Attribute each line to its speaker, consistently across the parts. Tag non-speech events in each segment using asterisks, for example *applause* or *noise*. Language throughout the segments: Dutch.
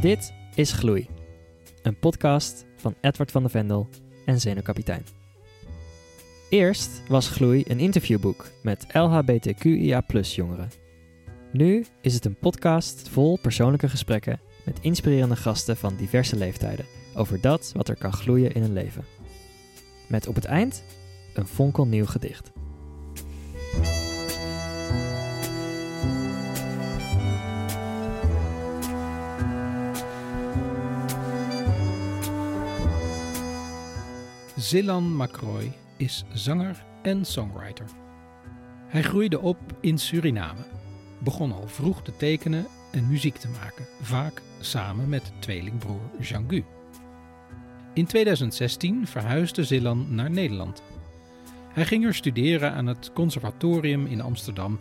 Speaker 1: Dit is Gloei, een podcast van Edward van de Vendel en Zenuwkapitein. Eerst was Gloei een interviewboek met LHBTQIA jongeren. Nu is het een podcast vol persoonlijke gesprekken met inspirerende gasten van diverse leeftijden over dat wat er kan gloeien in een leven. Met op het eind een fonkelnieuw gedicht.
Speaker 2: Zilan Macroy is zanger en songwriter. Hij groeide op in Suriname, begon al vroeg te tekenen en muziek te maken, vaak samen met tweelingbroer Jean-Gu. In 2016 verhuisde Zilan naar Nederland. Hij ging er studeren aan het conservatorium in Amsterdam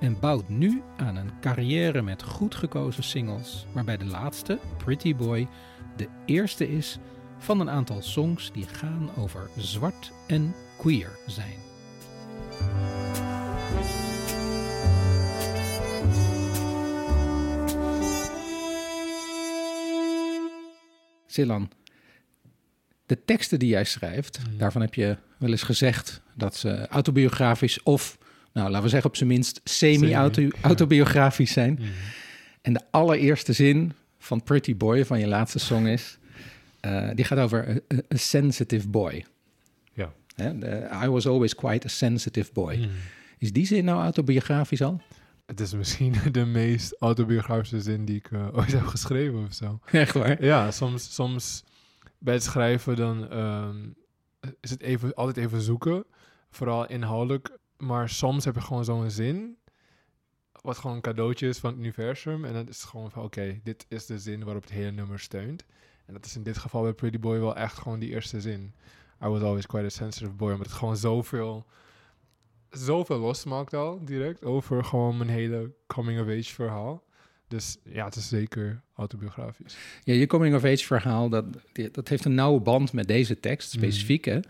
Speaker 2: en bouwt nu aan een carrière met goed gekozen singles, waarbij de laatste, Pretty Boy, de eerste is van een aantal songs die gaan over zwart en queer zijn. Silan, de teksten die jij schrijft, daarvan heb je wel eens gezegd dat ze autobiografisch of, nou laten we zeggen op zijn minst semi-autobiografisch zijn. En de allereerste zin van Pretty Boy van je laatste song is, eh, die gaat over a, sensitive boy.
Speaker 3: Ja.
Speaker 2: Hè, de- I was always quite a sensitive boy.
Speaker 3: Mhm.
Speaker 2: Is die zin nou autobiografisch al?
Speaker 3: Het is misschien *laughs* de meest autobiografische zin die ik eh, ooit heb geschreven of zo. *laughs*
Speaker 2: Echt waar?
Speaker 3: Ja, soms, soms bij het schrijven dan ehm, is het even, altijd even zoeken. Vooral inhoudelijk. Maar soms heb je gewoon zo'n zin. Wat gewoon een cadeautje is van het universum. En dan is gewoon van oké, dit is de zin waarop het hele nummer steunt. En dat is in dit geval bij Pretty Boy wel echt gewoon die eerste zin. I was always quite a sensitive boy. Omdat het gewoon zoveel, zoveel losmaakt al direct. Over gewoon mijn hele coming of age verhaal. Dus ja, het is zeker autobiografisch.
Speaker 2: Ja, je coming-of-age verhaal, dat, dat heeft een nauwe band met deze tekst, specifiek. Hè?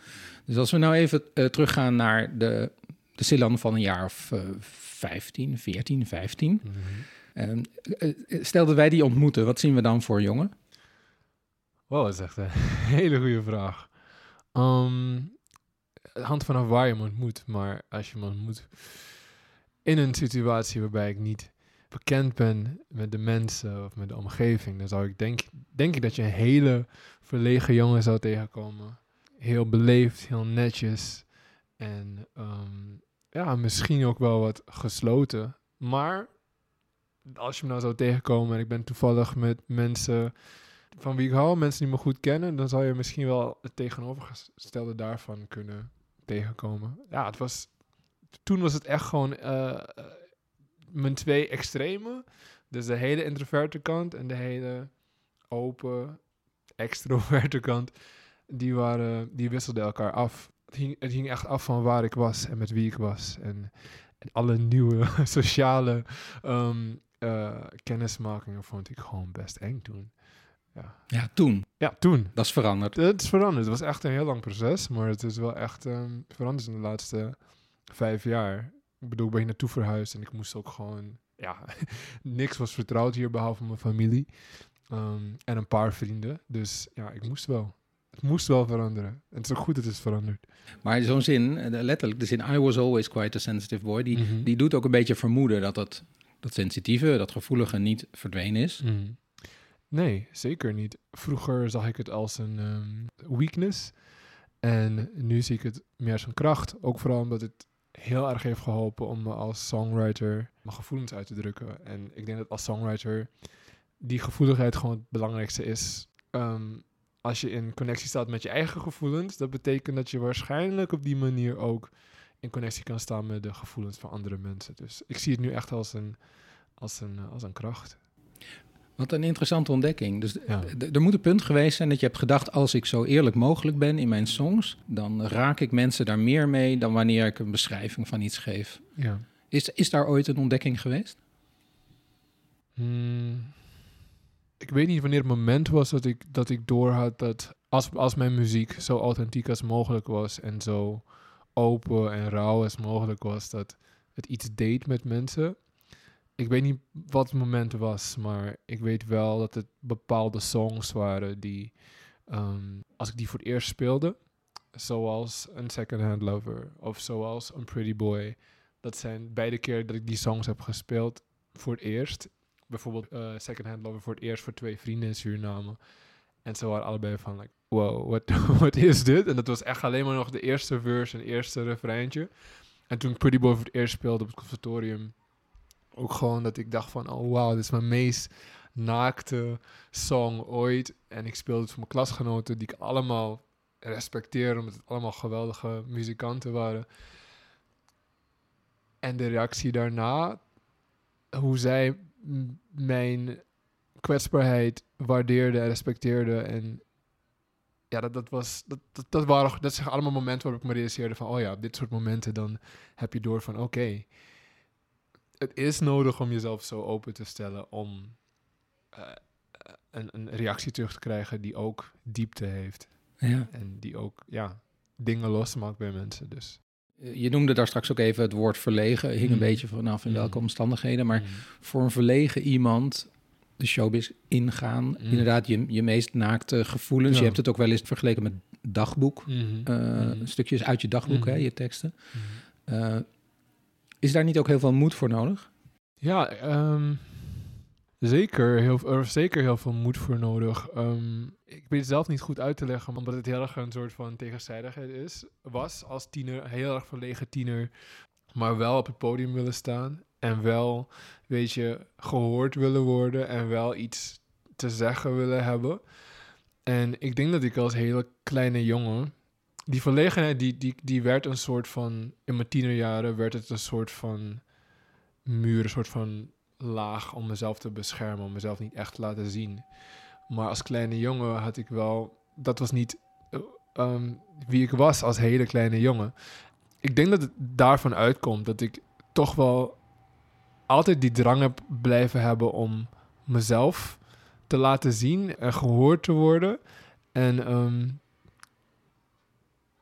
Speaker 2: Dus als we nou even eh, teruggaan naar de, de Silan van een jaar of eh 15, 14, 15. Ehm, eh, eh, stel dat wij die ontmoeten, wat zien we dan voor jongen?
Speaker 3: Wow, dat is echt een *laughs* hele goede vraag. Ehm, het hangt vanaf waar je hem ontmoet. Maar als je hem ontmoet in een situatie waarbij ik niet bekend ben met de mensen of met de omgeving, dan zou ik denk, denk ik dat je een hele verlegen jongen zou tegenkomen. Heel beleefd, heel netjes. En ehm, ja, misschien ook wel wat gesloten. Maar als je me nou zou tegenkomen en ik ben toevallig met mensen van wie ik hou, mensen die me goed kennen, dan zou je misschien wel het tegenovergestelde daarvan kunnen tegenkomen. Ja, het was. Toen was het echt gewoon eh, eh, mijn twee extremen. Dus de hele introverte kant en de hele open, extroverte kant. Die, waren, die wisselden elkaar af. Het hing, het hing echt af van waar ik was en met wie ik was. En, alle nieuwe *laughs* sociale ehm, eh, kennismakingen vond ik gewoon best eng toen. Ja.
Speaker 2: Ja, toen.
Speaker 3: Ja, toen.
Speaker 2: Dat is veranderd.
Speaker 3: Het is veranderd. Het was echt een heel lang proces, maar het is wel echt ehm, veranderd in de laatste vijf jaar. Ik bedoel, ik ben hier naartoe verhuisd en ik moest ook gewoon, ja, *laughs* niks was vertrouwd hier behalve mijn familie ehm, en een paar vrienden. Dus ja, ik moest wel. Het moest wel veranderen. En het is ook goed dat het is veranderd.
Speaker 2: Maar zo'n zin, eh, letterlijk de zin I was always quite a sensitive boy, die,
Speaker 3: Mhm.
Speaker 2: die doet ook een beetje vermoeden dat dat, dat sensitieve, dat gevoelige niet verdwenen is.
Speaker 3: Mhm. Nee, zeker niet. Vroeger zag ik het als een ehm, weakness. En nu zie ik het meer als een kracht. Ook vooral omdat het heel erg heeft geholpen om me als songwriter mijn gevoelens uit te drukken. En ik denk dat als songwriter die gevoeligheid gewoon het belangrijkste is. Ehm, als je in connectie staat met je eigen gevoelens, dat betekent dat je waarschijnlijk op die manier ook in connectie kan staan met de gevoelens van andere mensen. Dus ik zie het nu echt als een, als een, eh, als een kracht.
Speaker 2: Wat een interessante ontdekking. Dus
Speaker 3: Ja.
Speaker 2: er moet een punt geweest zijn dat je hebt gedacht, als ik zo eerlijk mogelijk ben in mijn songs, dan raak ik mensen daar meer mee dan wanneer ik een beschrijving van iets geef.
Speaker 3: Ja.
Speaker 2: Is, is daar ooit een ontdekking geweest?
Speaker 3: Hmm, ik weet niet wanneer het moment was dat ik, dat ik doorhad dat als, als mijn muziek zo authentiek als mogelijk was en zo open en rauw als mogelijk was, dat het iets deed met mensen. Ik weet niet wat het moment was, maar ik weet wel dat het bepaalde songs waren die, ehm, als ik die voor het eerst speelde, zoals een Second Hand Lover of zoals een Pretty Boy, dat zijn beide keer dat ik die songs heb gespeeld voor het eerst. Bijvoorbeeld uh, Second Hand Lover voor het eerst voor twee vrienden in Suriname. En ze waren allebei van, like, wow, wat *laughs* what is dit? En dat was echt alleen maar nog de eerste verse en eerste refreintje. En toen Pretty Boy voor het eerst speelde op het conservatorium, ook gewoon dat ik dacht van, oh wow, dit is mijn meest naakte song ooit. En ik speelde het voor mijn klasgenoten, die ik allemaal respecteer, omdat het allemaal geweldige muzikanten waren. En de reactie daarna, hoe zij mijn kwetsbaarheid waardeerde en respecteerde. En ja, dat, dat was. Dat, dat, dat, waren, dat zijn allemaal momenten waarop ik me realiseerde van: oh ja, dit soort momenten dan heb je door van: oké, het is nodig om jezelf zo open te stellen om uh, een, een reactie terug te krijgen die ook diepte heeft. Ja. En die ook ja, dingen losmaakt bij mensen. Dus.
Speaker 4: Eh, je noemde daar straks ook even het woord verlegen. Hing een mm. beetje vanaf in welke mm. omstandigheden. Maar mm. voor een verlegen iemand de showbiz ingaan. Inderdaad, je, je meest naakte gevoelens. Je hebt het ook wel eens vergeleken met dagboek. Mm-hmm. Uh, mm-hmm. Stukjes uit je dagboek, hè, mm-hmm. je teksten. Uh, is daar niet ook heel veel moed voor nodig?
Speaker 3: Ja, um, zeker, heel, er zeker heel veel moed voor nodig. Um, ik weet het zelf niet goed uit te leggen, omdat het heel erg een soort van tegenstrijdigheid is. Was als tiener, heel erg verlegen tiener, maar wel op het podium willen staan. En wel, weet je, gehoord willen worden en wel iets te zeggen willen hebben. En ik denk dat ik als hele kleine jongen, die verlegenheid, die, die, die werd een soort van, in mijn tienerjaren werd het een soort van muur, een soort van laag om mezelf te beschermen, om mezelf niet echt te laten zien. Maar als kleine jongen had ik wel, dat was niet eh, ehm, wie ik was als hele kleine jongen. Ik denk dat het daarvan uitkomt dat ik toch wel altijd die drang heb blijven hebben om mezelf te laten zien en gehoord te worden. En ehm,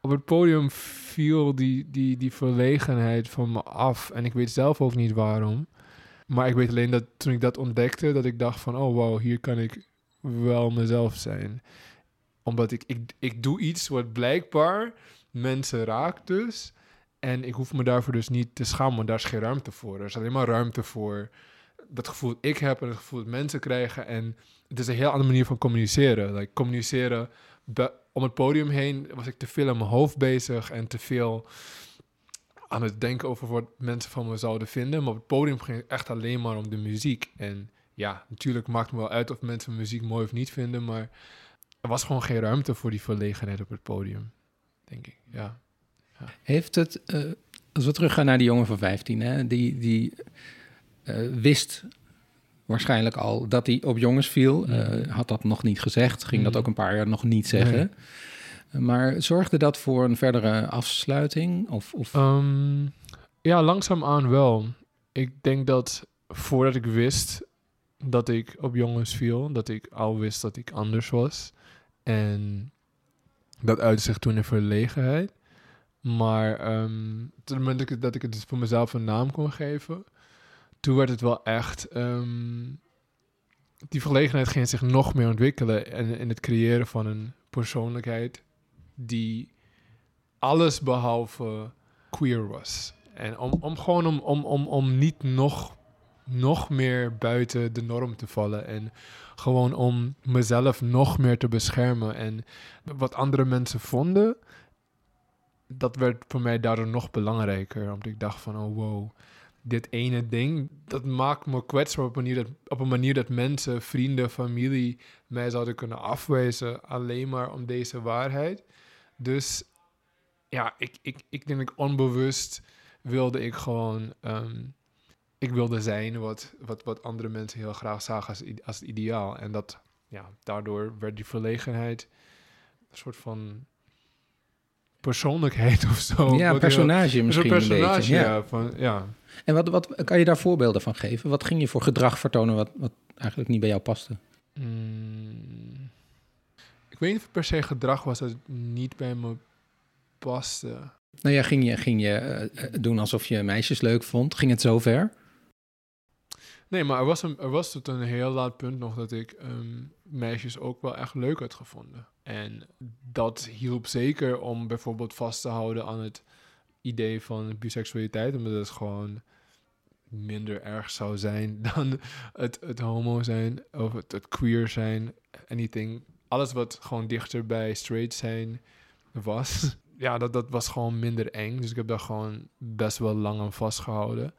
Speaker 3: op het podium viel die, die, die verlegenheid van me af. En ik weet zelf ook niet waarom. Maar ik weet alleen dat toen ik dat ontdekte, dat ik dacht van, oh wow, hier kan ik wel mezelf zijn. Omdat ik, ik, ik doe iets wat blijkbaar mensen raakt dus. En ik hoef me daarvoor dus niet te schamen, want daar is geen ruimte voor. Er is alleen maar ruimte voor dat gevoel ik heb en het gevoel dat mensen krijgen. En het is een heel andere manier van communiceren. Like, communiceren om het podium heen was ik te veel in mijn hoofd bezig en te veel aan het denken over wat mensen van me zouden vinden. Maar op het podium ging echt alleen maar om de muziek. En ja, natuurlijk maakt me wel uit of mensen muziek mooi of niet vinden, maar er was gewoon geen ruimte voor die verlegenheid op het podium, denk ik. Ja.
Speaker 4: ja. Heeft het, uh, als we teruggaan naar die jongen van 15, hè, die, die uh, wist waarschijnlijk al dat hij op jongens viel, uh, had dat nog niet gezegd, ging dat ook een paar jaar nog niet zeggen. Maar zorgde dat voor een verdere afsluiting? Of, of?
Speaker 3: Um, ja, langzaamaan wel. Ik denk dat voordat ik wist dat ik op jongens viel, dat ik al wist dat ik anders was. En dat uitte zich toen in verlegenheid. Maar um, op het moment dat ik, het dus voor mezelf een naam kon geven, toen werd het wel echt. Um, die verlegenheid ging zich nog meer ontwikkelen en in het creëren van een persoonlijkheid die alles behalve queer was. En om, om gewoon om, om, om, om niet nog, nog meer buiten de norm te vallen. En gewoon om mezelf nog meer te beschermen. En wat andere mensen vonden, dat werd voor mij daardoor nog belangrijker. Omdat ik dacht van, oh wow, dit ene ding, dat maakt me kwetsbaar op een manier dat, op een manier dat mensen, vrienden, familie mij zouden kunnen afwijzen. Alleen maar om deze waarheid. Dus ja, ik, ik, ik denk ik onbewust wilde ik gewoon... Um, ik wilde zijn wat, wat, wat andere mensen heel graag zagen als, als ideaal. En dat, ja, daardoor werd die verlegenheid een soort van persoonlijkheid *laughs* of zo.
Speaker 4: Ja, personage misschien een personage,
Speaker 3: een ja. ja. van, ja.
Speaker 4: En wat, wat kan je daar voorbeelden van geven? Wat ging je voor gedrag vertonen wat, wat eigenlijk niet bij jou paste?
Speaker 3: Mm, ik weet niet of het per se gedrag was dat niet bij me paste.
Speaker 4: Nou ja, ging je, ging je uh, doen alsof je meisjes leuk vond? Ging het zover?
Speaker 3: Nee, maar er was, een, er was tot een heel laat punt nog dat ik ehm, meisjes ook wel echt leuk had gevonden. En dat hielp zeker om bijvoorbeeld vast te houden aan het idee van biseksualiteit, omdat het gewoon minder erg zou zijn *laughs* dan het, het homo zijn of het, het queer zijn, anything. Alles wat gewoon dichter bij straight zijn was. *laughs* Ja, dat, dat was gewoon minder eng. Dus ik heb daar gewoon best wel lang aan vastgehouden.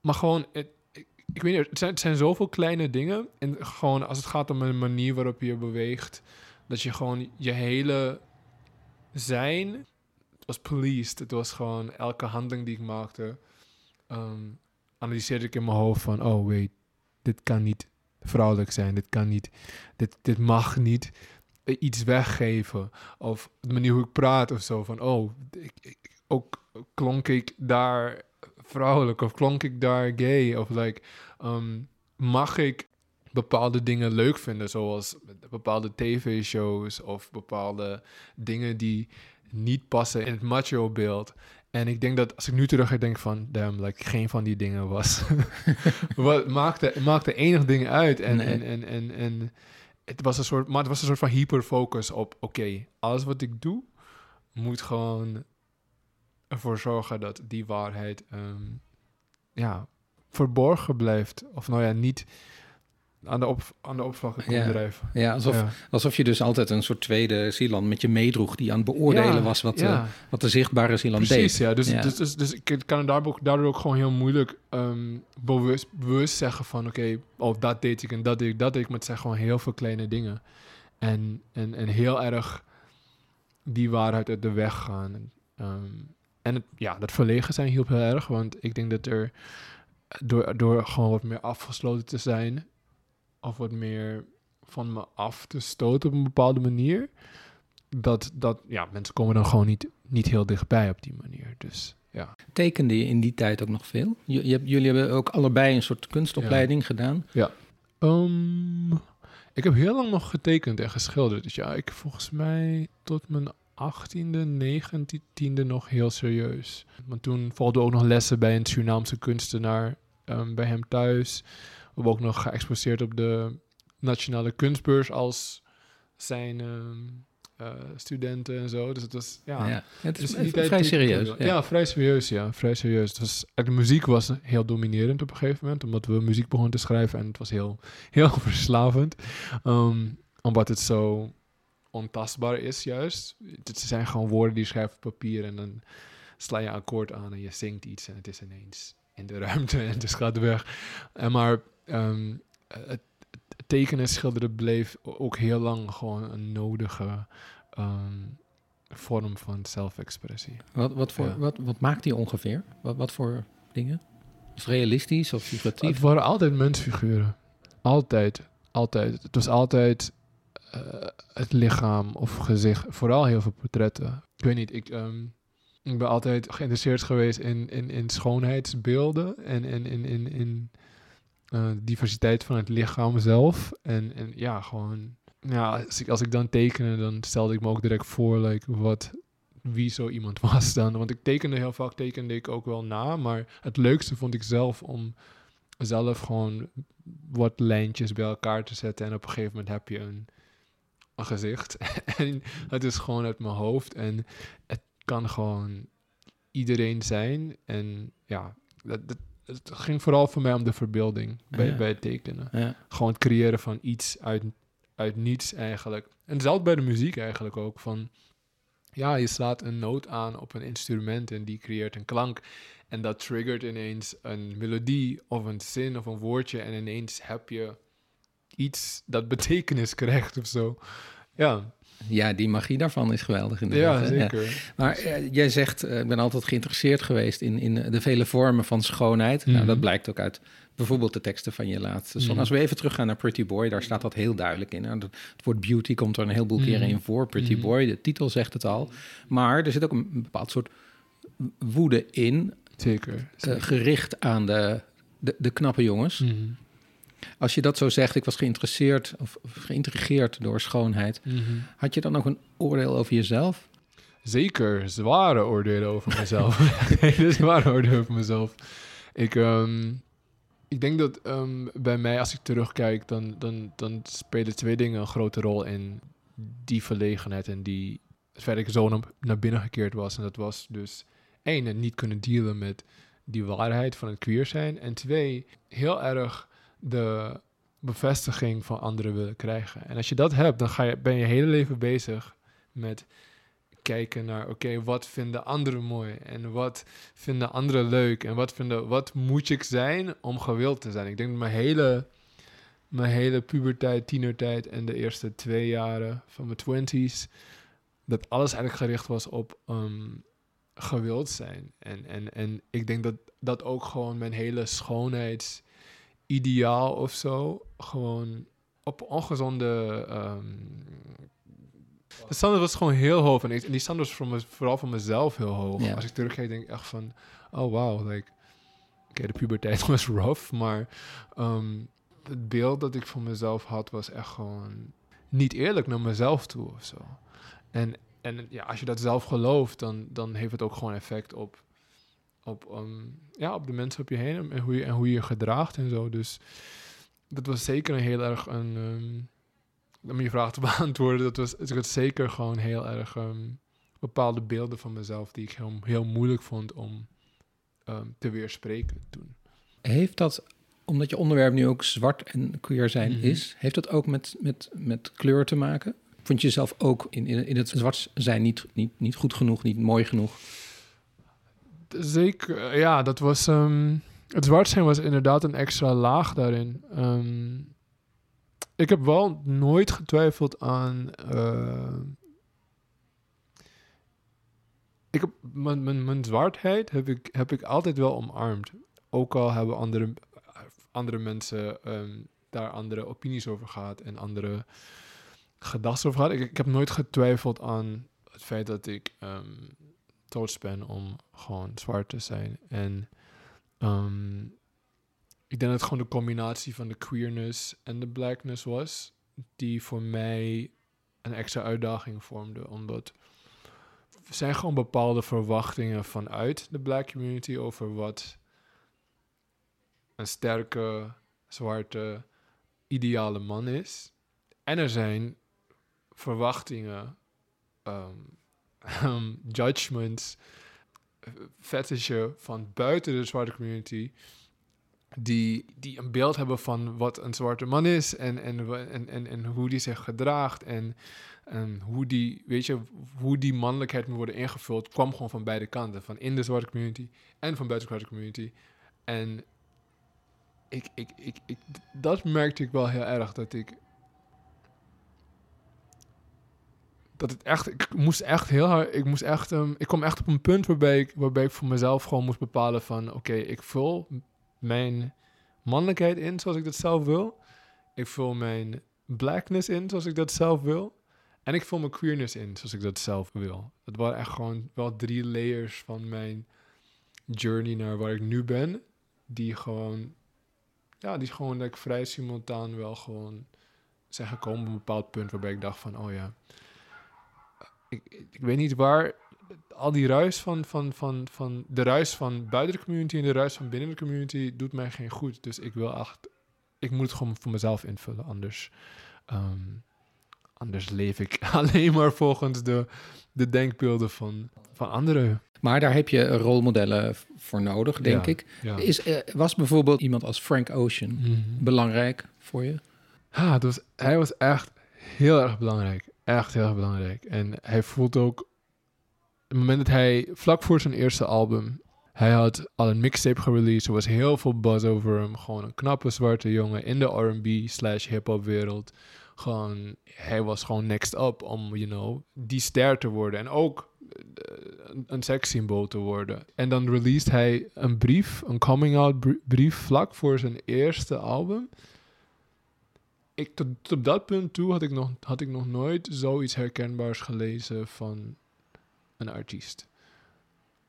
Speaker 3: Maar gewoon, het, ik, ik weet niet, het zijn, het zijn zoveel kleine dingen. En gewoon als het gaat om een manier waarop je beweegt, dat je gewoon je hele zijn, het was policed. Het was gewoon elke handeling die ik maakte, ehm, analyseerde ik in mijn hoofd van, oh wait, dit kan niet vrouwelijk zijn, dit kan niet, dit, dit mag niet eh, iets weggeven. Of de manier hoe ik praat of zo, van, oh, ik, ook klonk ik daar vrouwelijk of klonk ik daar gay of like, ehm, mag ik bepaalde dingen leuk vinden, zoals bepaalde tv-shows of bepaalde dingen die niet passen in het macho-beeld. En ik denk dat als ik nu terug denk van, damn, like, geen van die dingen was. *laughs* Wat maakte, maakte enig ding uit. En,
Speaker 2: Nee.
Speaker 3: en, en, en, en het was een soort, maar het was een soort van hyperfocus op, oké, alles wat ik doe, moet gewoon ervoor zorgen dat die waarheid, ehm, ja, verborgen blijft. Of nou ja, niet aan de, op, aan de komt
Speaker 2: Ja.
Speaker 3: drijven.
Speaker 2: Ja, alsof,
Speaker 3: Ja.
Speaker 2: alsof je dus altijd een soort tweede Silan met je meedroeg... die aan het beoordelen
Speaker 3: Ja,
Speaker 2: was wat,
Speaker 3: ja.
Speaker 2: eh, wat de zichtbare Silan
Speaker 3: Precies,
Speaker 2: deed.
Speaker 3: ja. Dus,
Speaker 2: Ja.
Speaker 3: Dus, dus, dus ik kan het daardoor ook, daardoor ook gewoon heel moeilijk ehm, bewust, bewust zeggen van... oké, oh, dat deed ik en dat deed ik, dat deed ik. Maar het zijn gewoon heel veel kleine dingen. En, en, en heel erg die waarheid uit de weg gaan. En, ehm, en het, ja, dat verlegen zijn hielp heel erg. Want ik denk dat er door, door gewoon wat meer afgesloten te zijn... of wat meer van me af te stoten op een bepaalde manier dat, dat ja, mensen komen dan gewoon niet, niet heel dichtbij op die manier. Dus ja.
Speaker 2: Tekende je in die tijd ook nog veel? Jullie hebben ook allebei een soort kunstopleiding gedaan.
Speaker 3: Ehm, ik heb heel lang nog getekend en geschilderd. Dus ja, ik volgens mij tot mijn 18e, 19e nog heel serieus. Want toen volgden ook nog lessen bij een Surinaamse kunstenaar ehm, bij hem thuis. We hebben ook nog geëxposeerd op de Nationale Kunstbeurs als zijn ehm, eh, studenten en zo. Dus het was, ja,
Speaker 2: Ja, het is
Speaker 3: Dus tijd
Speaker 2: vrij
Speaker 3: ik
Speaker 2: serieus. Ja.
Speaker 3: Ja. vrij serieus, ja. Vrij serieus. Was, de muziek was heel dominerend op een gegeven moment, omdat we muziek begonnen te schrijven en het was heel, *laughs* heel verslavend. Ehm, omdat het zo ontastbaar is juist. Het zijn gewoon woorden die je schrijft op papier en dan sla je een akkoord aan en je zingt iets en het is ineens in de ruimte en het gaat weg. En maar ehm, het, het tekenen en schilderen bleef ook heel lang gewoon een nodige ehm, vorm van zelfexpressie.
Speaker 2: Wat, wat, voor,
Speaker 3: Ja.
Speaker 2: wat, wat maakt die ongeveer? Wat, wat voor dingen? Het realistisch of
Speaker 3: Het
Speaker 2: figuratief?
Speaker 3: waren altijd mensfiguren. Altijd. Altijd. Het was altijd eh, het lichaam of gezicht. Vooral heel veel portretten. Ik weet niet, ik, ehm, ik ben altijd geïnteresseerd geweest in, in, in schoonheidsbeelden. En in, in, in, in eh, diversiteit van het lichaam zelf. En, en ja, gewoon... Ja, als ik, als ik dan tekende, dan stelde ik me ook direct voor like, wat, wie zo iemand *laughs* was dan. Want ik tekende heel vaak, tekende ik ook wel na. Maar het leukste vond ik zelf om zelf gewoon wat lijntjes bij elkaar te zetten. En op een gegeven moment heb je een, een gezicht. *laughs* en het is gewoon uit mijn hoofd. En het kan gewoon iedereen zijn. En ja, dat, dat, het ging vooral voor mij om de verbeelding bij,
Speaker 2: Ja.
Speaker 3: bij het tekenen.
Speaker 2: Ja.
Speaker 3: Gewoon het creëren van iets uit, uit niets eigenlijk. En zelfs bij de muziek eigenlijk ook. Van, ja, je slaat een noot aan op een instrument en die creëert een klank. En dat triggert ineens een melodie of een zin of een woordje. En ineens heb je iets dat betekenis *laughs* krijgt of zo. Ja,
Speaker 2: ja, die magie daarvan is geweldig inderdaad.
Speaker 3: ja zeker.
Speaker 2: Maar eh, jij zegt, eh, ik ben altijd geïnteresseerd geweest in, in de vele vormen van schoonheid. Nou,
Speaker 3: Mhm.
Speaker 2: dat blijkt ook uit bijvoorbeeld de teksten van je laatste song.
Speaker 3: Mhm.
Speaker 2: Als we even teruggaan naar Pretty Boy, daar staat dat heel duidelijk in. Nou, het woord beauty komt er een heleboel keren
Speaker 3: Mhm.
Speaker 2: in voor. Pretty
Speaker 3: Mhm.
Speaker 2: Boy, de titel zegt het al. Maar er zit ook een bepaald soort woede in,
Speaker 3: Zeker.
Speaker 2: eh, gericht aan de, de, de knappe jongens. Als je dat zo zegt, ik was geïnteresseerd of of geïntrigeerd door schoonheid.
Speaker 3: Mhm.
Speaker 2: Had je dan ook een oordeel over jezelf?
Speaker 3: Zeker, zware oordelen over mezelf. *laughs* Hele zware oordelen over mezelf. Ik, ehm, ik denk dat ehm, bij mij, als ik terugkijk, dan, dan, dan spelen twee dingen een grote rol in die verlegenheid en die ik zo naar, naar binnen gekeerd was. En dat was dus één, het niet kunnen dealen met die waarheid van het queer zijn. En twee, heel erg de bevestiging van anderen willen krijgen. En als je dat hebt, dan ga je, ben je hele leven bezig met kijken naar, oké, wat vinden anderen mooi en wat vinden anderen leuk en wat, vinden, wat moet ik zijn om gewild te zijn. Ik denk dat mijn hele, mijn hele puberteit, tienertijd en de eerste twee jaren van mijn twenties, dat alles eigenlijk gericht was op ehm, gewild zijn. En, en, en ik denk dat dat ook gewoon mijn hele schoonheidsideaal of zo, gewoon op ongezonde ehm, de standaard was gewoon heel hoog. En, ik, en die standaard was voor me, vooral voor mezelf heel hoog. Als ik terugkijk, denk ik echt van... Oh, wow. Like, Oké, de puberteit *laughs* was rough. Maar ehm, het beeld dat ik van mezelf had... was echt gewoon niet eerlijk naar mezelf toe of zo. En, en ja, als je dat zelf gelooft... dan, dan heeft het ook gewoon effect op... Op, ehm, ja, op de mensen op je heen en hoe je, en hoe je je gedraagt en zo. Dus dat was zeker een heel erg een... ehm, om je vraag te *laughs* beantwoorden, dat was, ik had zeker gewoon heel erg ehm, bepaalde beelden van mezelf die ik heel, heel moeilijk vond om te weerspreken toen.
Speaker 2: Heeft dat, omdat je onderwerp nu ook zwart en queer zijn
Speaker 3: Mhm.
Speaker 2: is, heeft dat ook met, met, met kleur te maken? Vond je jezelf ook in, in, in het zwart zijn niet, niet, niet goed genoeg, niet mooi genoeg?
Speaker 3: Zeker, eh, ja, dat was. ehm, het zwart zijn was inderdaad een extra laag daarin. Ehm, ik heb wel nooit getwijfeld aan. eh, ik heb, mijn, mijn, mijn zwartheid heb ik, heb ik altijd wel omarmd. Ook al hebben andere, andere mensen ehm, daar andere opinies over gehad en andere gedachten over gehad. Ik, ik heb nooit getwijfeld aan het feit dat ik trots ben om gewoon zwart te zijn. En ehm, ik denk dat het gewoon de combinatie van de queerness en de blackness was, die voor mij een extra uitdaging vormde. Omdat er zijn gewoon bepaalde verwachtingen vanuit de black community over wat een sterke, zwarte, ideale man is. En er zijn verwachtingen, ehm, um, judgments, eh, fetishen van buiten de zwarte community. Die, die een beeld hebben van wat een zwarte man is en, en, en, en, en hoe die zich gedraagt. En, en hoe, die, weet je, hoe die mannelijkheid moet worden ingevuld, kwam gewoon van beide kanten. Van in de zwarte community en van buiten de zwarte community. En ik, ik, ik, ik, dat merkte ik wel heel erg, dat ik dat het echt, ik moest echt heel hard, ik moest echt, ehm, ik kwam echt op een punt waarbij ik, waarbij ik voor mezelf gewoon moest bepalen van, oké, ik vul mijn mannelijkheid in zoals ik dat zelf wil. Ik vul mijn blackness in zoals ik dat zelf wil. En ik vul mijn queerness in zoals ik dat zelf wil. Het waren echt gewoon wel drie layers van mijn journey naar waar ik nu ben. Die gewoon, ja, die gewoon like, vrij simultaan wel gewoon zijn gekomen op een bepaald punt waarbij ik dacht van, oh ja, ik, ik weet niet waar al die ruis van, van, van, van de ruis van buiten de community en de ruis van binnen de community doet mij geen goed. Dus ik wil echt, ik moet het gewoon voor mezelf invullen. Anders, ehm, anders leef ik *laughs* alleen maar volgens de, de denkbeelden van, van anderen.
Speaker 2: Maar daar heb je rolmodellen voor nodig, denk
Speaker 3: Ja,
Speaker 2: ik.
Speaker 3: Ja.
Speaker 2: Is, eh, was bijvoorbeeld iemand als Frank Ocean
Speaker 3: Mhm.
Speaker 2: belangrijk voor je?
Speaker 3: Ah, dat was, hij was echt heel erg belangrijk. Echt heel erg belangrijk. En hij voelt ook... Het moment dat hij... Vlak voor zijn eerste album... Hij had al een mixtape gereleased. Er was heel veel buzz over hem. Gewoon een knappe zwarte jongen in de R&B slash hip-hop wereld. Gewoon... Hij was gewoon next up om, you know... Die ster te worden. En ook eh, een, sekssymbool te worden. En dan released hij een brief. Een coming-out br- brief vlak voor zijn eerste album ik, tot, op dat punt toe had ik, nog, had ik nog nooit zoiets herkenbaars gelezen van een artiest.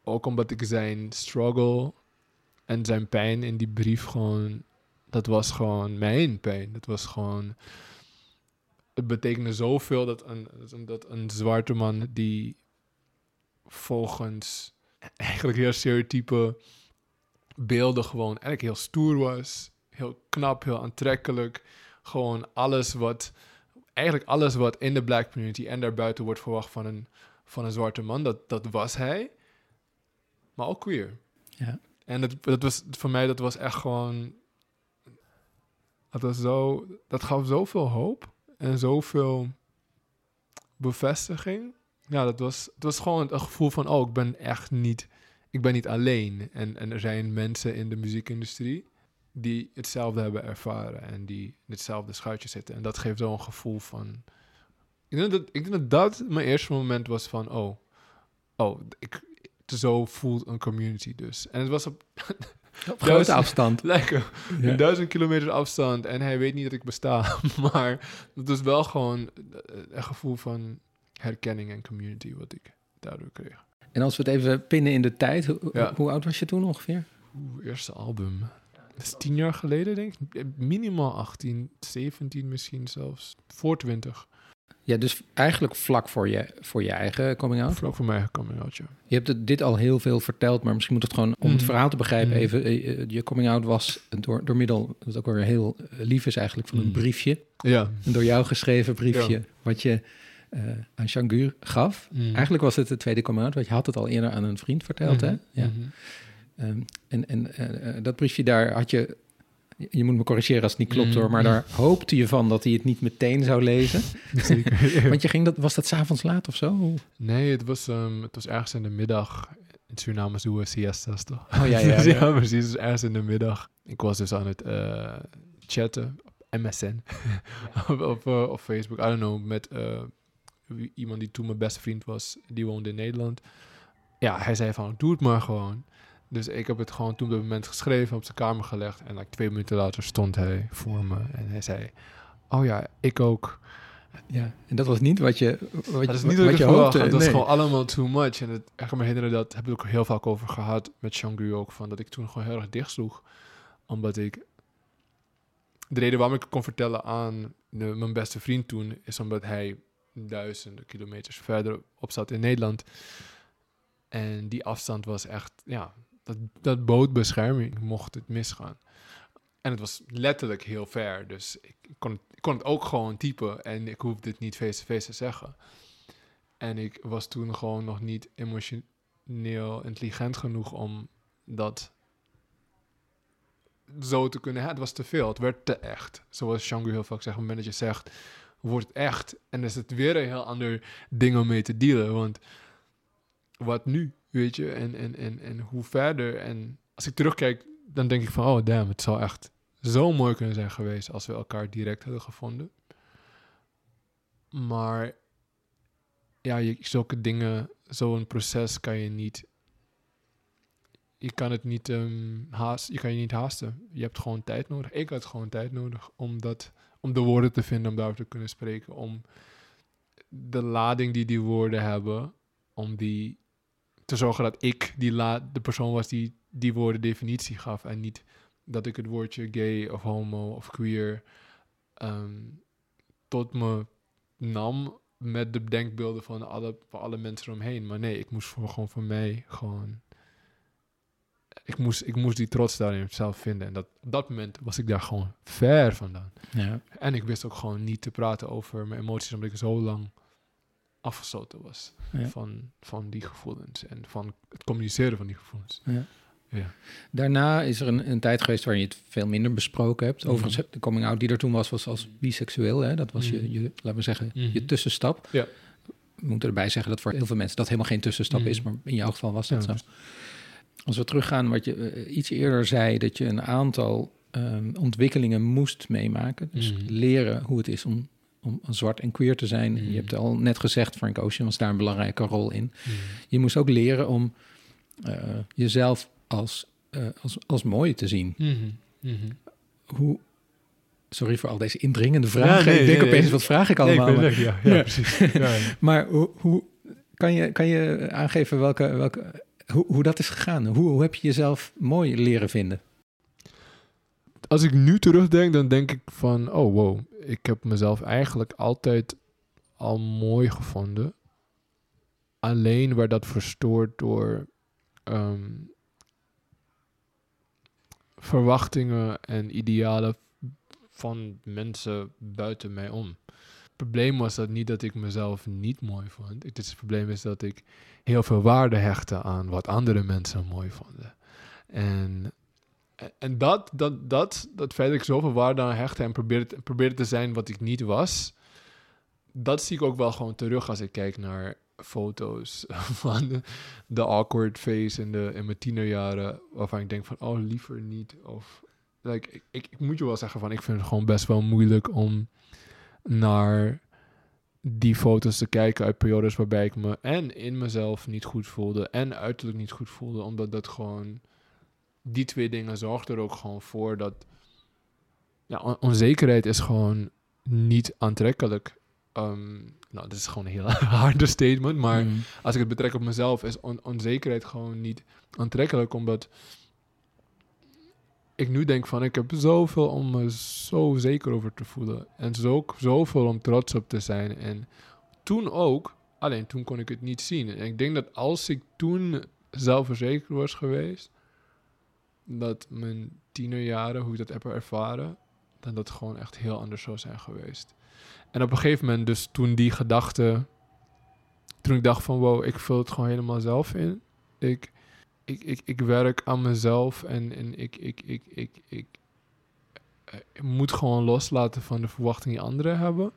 Speaker 3: Ook omdat ik zijn struggle en zijn pijn in die brief gewoon... Dat was gewoon mijn pijn. Dat was gewoon... Het betekende zoveel dat een, dat een zwarte man die volgens eigenlijk heel stereotype beelden gewoon eigenlijk heel stoer was. heel knap, heel aantrekkelijk. Gewoon alles wat, eigenlijk alles wat in de black community en daarbuiten wordt verwacht van een, van een zwarte man, dat, dat was hij. Maar ook queer.
Speaker 2: Ja.
Speaker 3: En dat, dat was voor mij, dat was echt gewoon. Dat, was zo, dat gaf zoveel hoop en zoveel bevestiging. Ja, dat was, het was gewoon een gevoel van: oh, ik ben echt niet, ik ben niet alleen. En, en er zijn mensen in de muziekindustrie die hetzelfde hebben ervaren en die in hetzelfde schuitje zitten. En dat geeft zo'n gevoel van. Ik denk, dat, ik denk dat dat mijn eerste moment was van: oh, oh, ik, zo voelt een community dus. En het was op *laughs*
Speaker 2: Op grote afstand. *laughs*
Speaker 3: lekker
Speaker 2: Ja.
Speaker 3: een duizend kilometer afstand en hij weet niet dat ik besta. *laughs* Maar het was wel gewoon eh, een gevoel van herkenning en community wat ik daardoor kreeg.
Speaker 2: En als we het even pinnen in de tijd, hoe,
Speaker 3: Ja.
Speaker 2: hoe oud was je toen ongeveer?
Speaker 3: Oeh, eerste album. Dat is tien jaar geleden, denk ik. Eh, Minimaal 18, 17 misschien zelfs. Voor 20.
Speaker 2: Ja, dus eigenlijk vlak voor je, voor je eigen coming out.
Speaker 3: Vlak voor mij coming out, ja.
Speaker 2: Je hebt het, dit al heel veel verteld, maar misschien moet het gewoon om het
Speaker 3: Mhm.
Speaker 2: verhaal te begrijpen
Speaker 3: Mhm.
Speaker 2: even. eh, eh, Je coming out was door, door middel, wat ook weer heel lief is eigenlijk, van een
Speaker 3: Mhm.
Speaker 2: briefje.
Speaker 3: Ja.
Speaker 2: Een door jou geschreven briefje, wat je eh, aan Shangur gaf.
Speaker 3: Mm.
Speaker 2: Eigenlijk was het de tweede coming out, want je had het al eerder aan een vriend verteld, hè? Ja. Ehm, en en eh, eh, dat briefje daar had je... Je moet me corrigeren als het niet klopt
Speaker 3: Mhm.
Speaker 2: hoor, maar daar hoopte je van dat hij het niet meteen zou lezen. *laughs*
Speaker 3: Zeker. *laughs*
Speaker 2: Want je ging dat, was dat s'avonds laat of zo?
Speaker 3: Nee, het was, ehm, het was ergens in de middag. In Suriname doen we siestas, toch?
Speaker 2: Oh ja, ja, *laughs* ja.
Speaker 3: precies. Dus ergens in de middag. Ik was dus aan het eh, chatten op MSN. op Facebook, I don't know, met iemand die toen mijn beste vriend was. Die woonde in Nederland. Ja, hij zei van, doe het maar gewoon. Dus ik heb het gewoon toen op dat moment geschreven, op zijn kamer gelegd. En like, twee minuten later stond hij voor me. En hij zei, oh ja, ik ook.
Speaker 2: Ja, en dat was niet wat je, wat,
Speaker 3: Dat is niet wat,
Speaker 2: wat
Speaker 3: ik
Speaker 2: je hoopte.
Speaker 3: Het was gewoon allemaal too much. En het, ik kan me herinneren, dat heb ik ook heel vaak over gehad met Shangri ook. Van dat ik toen gewoon heel erg dicht sloeg. Omdat ik... De reden waarom ik het kon vertellen aan de, mijn beste vriend toen... is omdat hij duizenden kilometers verder op zat in Nederland. En die afstand was echt... Ja, dat, dat bood bescherming mocht het misgaan. En het was letterlijk heel ver. Dus ik, kon, het, kon het ook gewoon typen. En ik hoefde het niet face-to-face te zeggen. En ik was toen gewoon nog niet emotioneel intelligent genoeg om dat zo te kunnen. Het was te veel. Het werd te echt. Zoals Shangu heel vaak zegt. Op het je zegt, wordt het echt. En is het weer een heel ander ding om mee te dealen. Want wat nu? Weet je? En, en, en, en hoe verder? En als ik terugkijk, dan denk ik van... Oh, damn, het zou echt zo mooi kunnen zijn geweest... als we elkaar direct hadden gevonden. Maar ja, je, zulke dingen, zo'n proces kan je niet. Je kan het niet ehm haast, je kan je niet haasten. Je hebt gewoon tijd nodig. Ik had gewoon tijd nodig om dat, om de woorden te vinden, om daarover te kunnen spreken, om de lading die die woorden hebben, om die te zorgen dat ik die la, de persoon was die die woorden definitie gaf en niet dat ik het woordje gay of homo of queer ehm, tot me nam met de denkbeelden van alle, van alle mensen eromheen. Maar nee, ik moest voor, gewoon voor mij gewoon... Ik moest, ik moest die trots daarin zelf vinden. En dat, op dat moment was ik daar gewoon ver vandaan.
Speaker 2: Ja.
Speaker 3: En ik wist ook gewoon niet te praten over mijn emoties, omdat ik zo lang afgesloten was
Speaker 2: Ja.
Speaker 3: van, van die gevoelens. En van het communiceren van die gevoelens.
Speaker 2: Daarna is er een, een tijd geweest waarin je het veel minder besproken hebt.
Speaker 3: Mhm.
Speaker 2: Overigens, de coming out die er toen was, was als biseksueel. Hè? Dat was je,
Speaker 3: Mhm.
Speaker 2: je, laten we zeggen, je
Speaker 3: Mhm.
Speaker 2: tussenstap.
Speaker 3: Ja.
Speaker 2: We moeten erbij zeggen dat voor heel veel mensen dat helemaal geen tussenstap
Speaker 3: Mhm.
Speaker 2: is. Maar in jouw geval was dat
Speaker 3: Ja,
Speaker 2: zo. Als we teruggaan wat je eh, iets eerder zei, dat je een aantal ehm, ontwikkelingen moest meemaken. Dus
Speaker 3: Mhm.
Speaker 2: leren hoe het is om, om zwart en queer te zijn. Je hebt al net gezegd, Frank Ocean was daar een belangrijke rol in.
Speaker 3: Mhm.
Speaker 2: Je moest ook leren om eh, jezelf als, eh, als, als mooi te zien.
Speaker 3: Mhm. Mhm.
Speaker 2: Hoe, sorry voor al deze indringende vragen.
Speaker 3: nee,
Speaker 2: ik denk
Speaker 3: nee,
Speaker 2: opeens,
Speaker 3: nee.
Speaker 2: wat vraag ik
Speaker 3: Nee, ik
Speaker 2: allemaal?
Speaker 3: ben
Speaker 2: maar,
Speaker 3: weg, ja, ja,
Speaker 2: Ja.
Speaker 3: precies. Ja, ja. *laughs*
Speaker 2: maar hoe, hoe kan, je, kan je aangeven welke, welke, hoe, hoe dat is gegaan? Hoe, hoe heb je jezelf mooi leren vinden?
Speaker 3: Als ik nu terugdenk, dan denk ik van... Oh, wow. Ik heb mezelf eigenlijk altijd al mooi gevonden. Alleen werd dat verstoord door... ehm, verwachtingen en idealen van mensen buiten mij om. Het probleem was dat niet dat ik mezelf niet mooi vond. Het, het probleem is dat ik heel veel waarde hechtte aan wat andere mensen mooi vonden. En, en dat, dat, dat, dat feit dat ik zoveel waarde aan hechtte en probeerde, probeerde te zijn wat ik niet was, dat zie ik ook wel gewoon terug als ik kijk naar foto's *laughs* van de, de awkward face in, de, in mijn tienerjaren, waarvan ik denk van, oh, liever niet. Of, like, ik, ik, ik moet je wel zeggen van, ik vind het gewoon best wel moeilijk om naar die foto's te kijken uit periodes waarbij ik me en in mezelf niet goed voelde en uiterlijk niet goed voelde, omdat dat gewoon, die twee dingen zorgden er ook gewoon voor dat, ja, on- onzekerheid is gewoon niet aantrekkelijk. Ehm, nou, dat is gewoon een heel *laughs* harde statement, maar
Speaker 2: Mm.
Speaker 3: als ik het betrek op mezelf, is on- onzekerheid gewoon niet aantrekkelijk. Omdat ik nu denk van, ik heb zoveel om me zo zeker over te voelen. En zo, zoveel om trots op te zijn. En toen ook, alleen toen kon ik het niet zien. En ik denk dat als ik toen zelfverzekerd was geweest, dat mijn tienerjaren, hoe ik dat heb ervaren, dat dat gewoon echt heel anders zou zijn geweest. En op een gegeven moment, dus toen die gedachte toen ik dacht van wow, ik vul het gewoon helemaal zelf in. Ik, ik, ik, ik werk aan mezelf en, en ik, ik, ik, ik, ik, eh, moet gewoon loslaten van de verwachtingen die anderen hebben.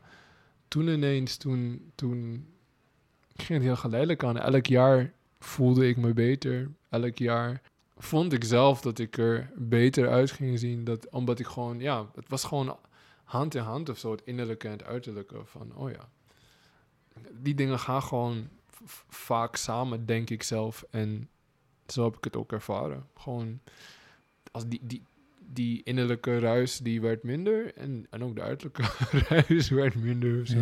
Speaker 3: Toen ineens, toen, toen ging het heel geleidelijk aan. Elk jaar voelde ik me beter. Elk jaar vond ik zelf dat ik er beter uit ging zien. Dat, omdat ik gewoon, ja, het was gewoon hand in hand of zo, het innerlijke en het uiterlijke van, oh ja die dingen gaan gewoon vaak samen, denk ik zelf. En zo heb ik het ook ervaren. Gewoon, als die, die, die innerlijke ruis, die werd minder. En, en ook de uiterlijke *laughs* ruis werd minder. Zo.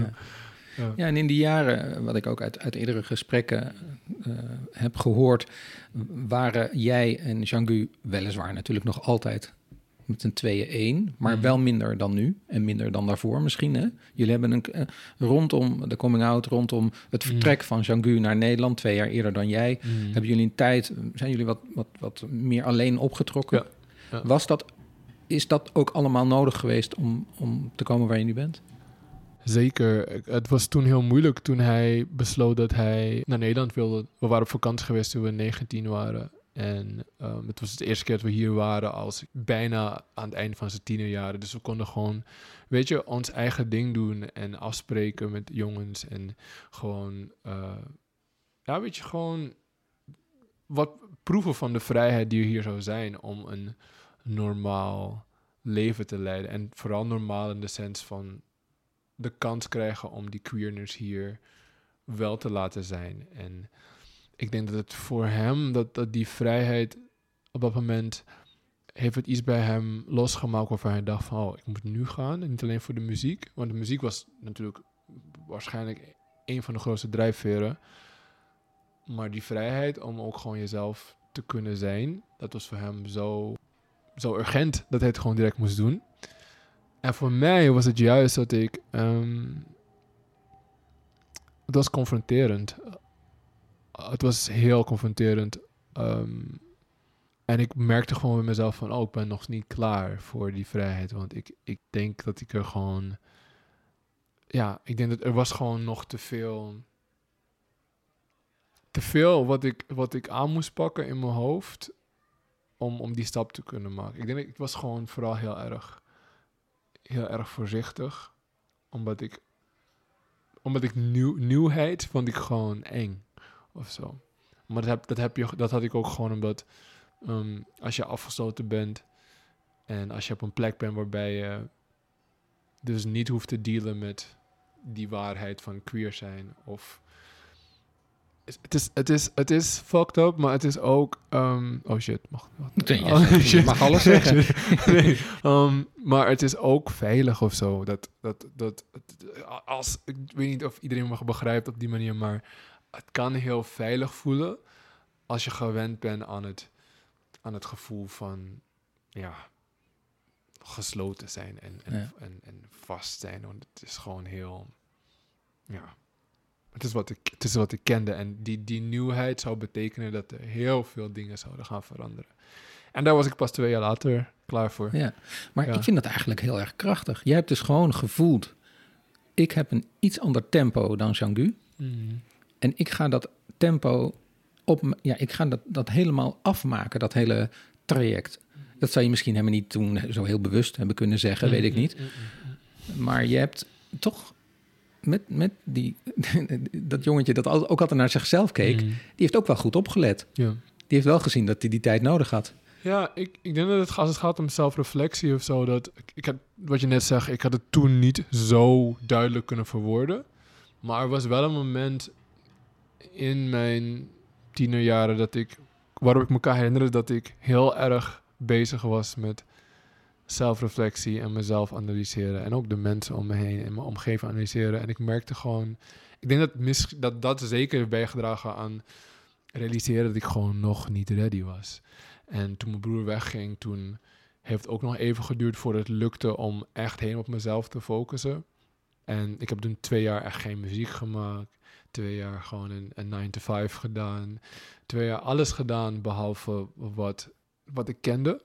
Speaker 3: Ja.
Speaker 2: Ja, en in die jaren, eh, wat ik ook uit, uit eerdere gesprekken eh, heb gehoord, waren jij en Jean-Gu weliswaar natuurlijk nog altijd met een tweeën één, maar
Speaker 3: Mhm.
Speaker 2: wel minder dan nu en minder dan daarvoor misschien. Hè? Jullie hebben een, eh, rondom de coming out, rondom het
Speaker 3: Mhm.
Speaker 2: vertrek van Jean-Gu naar Nederland, twee jaar eerder dan jij,
Speaker 3: Mm.
Speaker 2: hebben jullie een tijd, zijn jullie wat, wat, wat meer alleen opgetrokken?
Speaker 3: Ja, ja.
Speaker 2: Was dat, is dat ook allemaal nodig geweest om, om te komen waar je nu bent?
Speaker 3: Zeker. Het was toen heel moeilijk toen hij besloot dat hij naar Nederland wilde. We waren op vakantie geweest toen we 19 waren. En ehm, het was de eerste keer dat we hier waren als bijna aan het einde van zijn tienerjaren. Dus we konden gewoon, weet je, ons eigen ding doen en afspreken met jongens. En gewoon, eh, ja, weet je, gewoon wat proeven van de vrijheid die er hier zou zijn om een normaal leven te leiden. En vooral normaal in de sens van de kans krijgen om die queerness hier wel te laten zijn. En ik denk dat het voor hem, dat, dat die vrijheid op dat moment heeft het iets bij hem losgemaakt waarvan hij dacht van, oh, ik moet nu gaan. En niet alleen voor de muziek, want de muziek was natuurlijk waarschijnlijk een van de grootste drijfveren. Maar die vrijheid om ook gewoon jezelf te kunnen zijn, dat was voor hem zo, zo urgent dat hij het gewoon direct moest doen. En voor mij was het juist dat ik. ehm, het was confronterend. Het was heel confronterend. ehm, en ik merkte gewoon bij mezelf van, oh, ik ben nog niet klaar voor die vrijheid. Want ik, ik denk dat ik er gewoon... Ja, ik denk dat er was gewoon nog te veel... Te veel wat ik, wat ik aan moest pakken in mijn hoofd om, om die stap te kunnen maken. Ik denk ik was gewoon vooral heel erg, heel erg voorzichtig. Omdat ik, omdat ik nieuw, nieuwheid vond ik gewoon eng of zo. Maar dat, heb, dat, heb je, dat had ik ook gewoon omdat ehm, als je afgesloten bent en als je op een plek bent waarbij je dus niet hoeft te dealen met die waarheid van queer zijn of het is, het is, het is fucked up, maar het is ook. ehm, oh shit, mag. mag-
Speaker 2: Nee,
Speaker 3: oh,
Speaker 2: je mag alles zeggen. *laughs*
Speaker 3: nee, ehm, maar het is ook veilig of zo. Dat, dat, dat, als, ik weet niet of iedereen me begrijpt op die manier, maar het kan heel veilig voelen als je gewend bent aan het, aan het gevoel van ja, gesloten zijn en, en,
Speaker 2: Ja.
Speaker 3: en, en vast zijn. Want het is gewoon heel. Ja. Het is, wat ik, het is wat ik kende. En die, die nieuwheid zou betekenen dat er heel veel dingen zouden gaan veranderen. En daar was ik pas twee jaar later klaar voor.
Speaker 2: Ja, maar
Speaker 3: Ja.
Speaker 2: ik vind dat eigenlijk heel erg krachtig. Jij hebt dus gewoon gevoeld, ik heb een iets ander tempo dan Jean-Gu.
Speaker 3: Mm.
Speaker 2: En ik ga dat tempo op, ja, ik ga dat, dat helemaal afmaken, dat hele traject. Dat zou je misschien helemaal niet toen zo heel bewust hebben kunnen zeggen, weet ik niet.
Speaker 3: Mm, mm, mm,
Speaker 2: Maar je hebt toch met, met die, *laughs* dat jongetje dat ook altijd naar zichzelf keek,
Speaker 3: Mm.
Speaker 2: die heeft ook wel goed opgelet.
Speaker 3: Ja.
Speaker 2: Die heeft wel gezien dat hij die tijd nodig had.
Speaker 3: Ja, ik, ik denk dat het, als het gaat om zelfreflectie of zo, dat ik, ik had, wat je net zegt, ik had het toen niet zo duidelijk kunnen verwoorden. Maar er was wel een moment in mijn tienerjaren dat ik, waarop ik me kan herinneren dat ik heel erg bezig was met zelfreflectie en mezelf analyseren. En ook de mensen om me heen en mijn omgeving analyseren. En ik merkte gewoon, ik denk dat dat, dat zeker heeft bijgedragen aan realiseren dat ik gewoon nog niet ready was. En toen mijn broer wegging, toen heeft het ook nog even geduurd voordat het lukte om echt helemaal op mezelf te focussen. En ik heb toen twee jaar echt geen muziek gemaakt. Twee jaar gewoon een, een 9 to 5 gedaan. Twee jaar alles gedaan behalve wat, wat ik kende.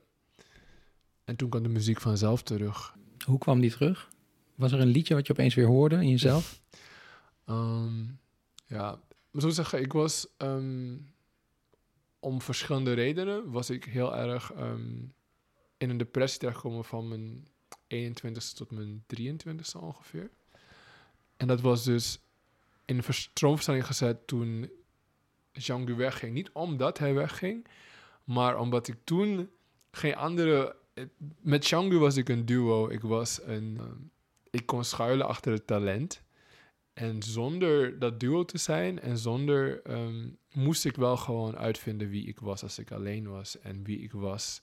Speaker 3: En toen kwam de muziek vanzelf terug.
Speaker 2: Hoe kwam die terug? Was er een liedje wat je opeens weer hoorde in jezelf? *laughs*
Speaker 3: Ehm, ja, maar zo zeggen, ik was ehm, om verschillende redenen was ik heel erg ehm, in een depressie terechtgekomen van mijn 21ste tot mijn 23ste ongeveer. En dat was dus in een stroomversnelling gezet toen Jean-Gu wegging. Niet omdat hij wegging, maar omdat ik toen geen andere... Met Jean-Gu was ik een duo. Ik was een... ehm, ik kon schuilen achter het talent. En zonder dat duo te zijn en zonder ehm, moest ik wel gewoon uitvinden wie ik was als ik alleen was en wie ik was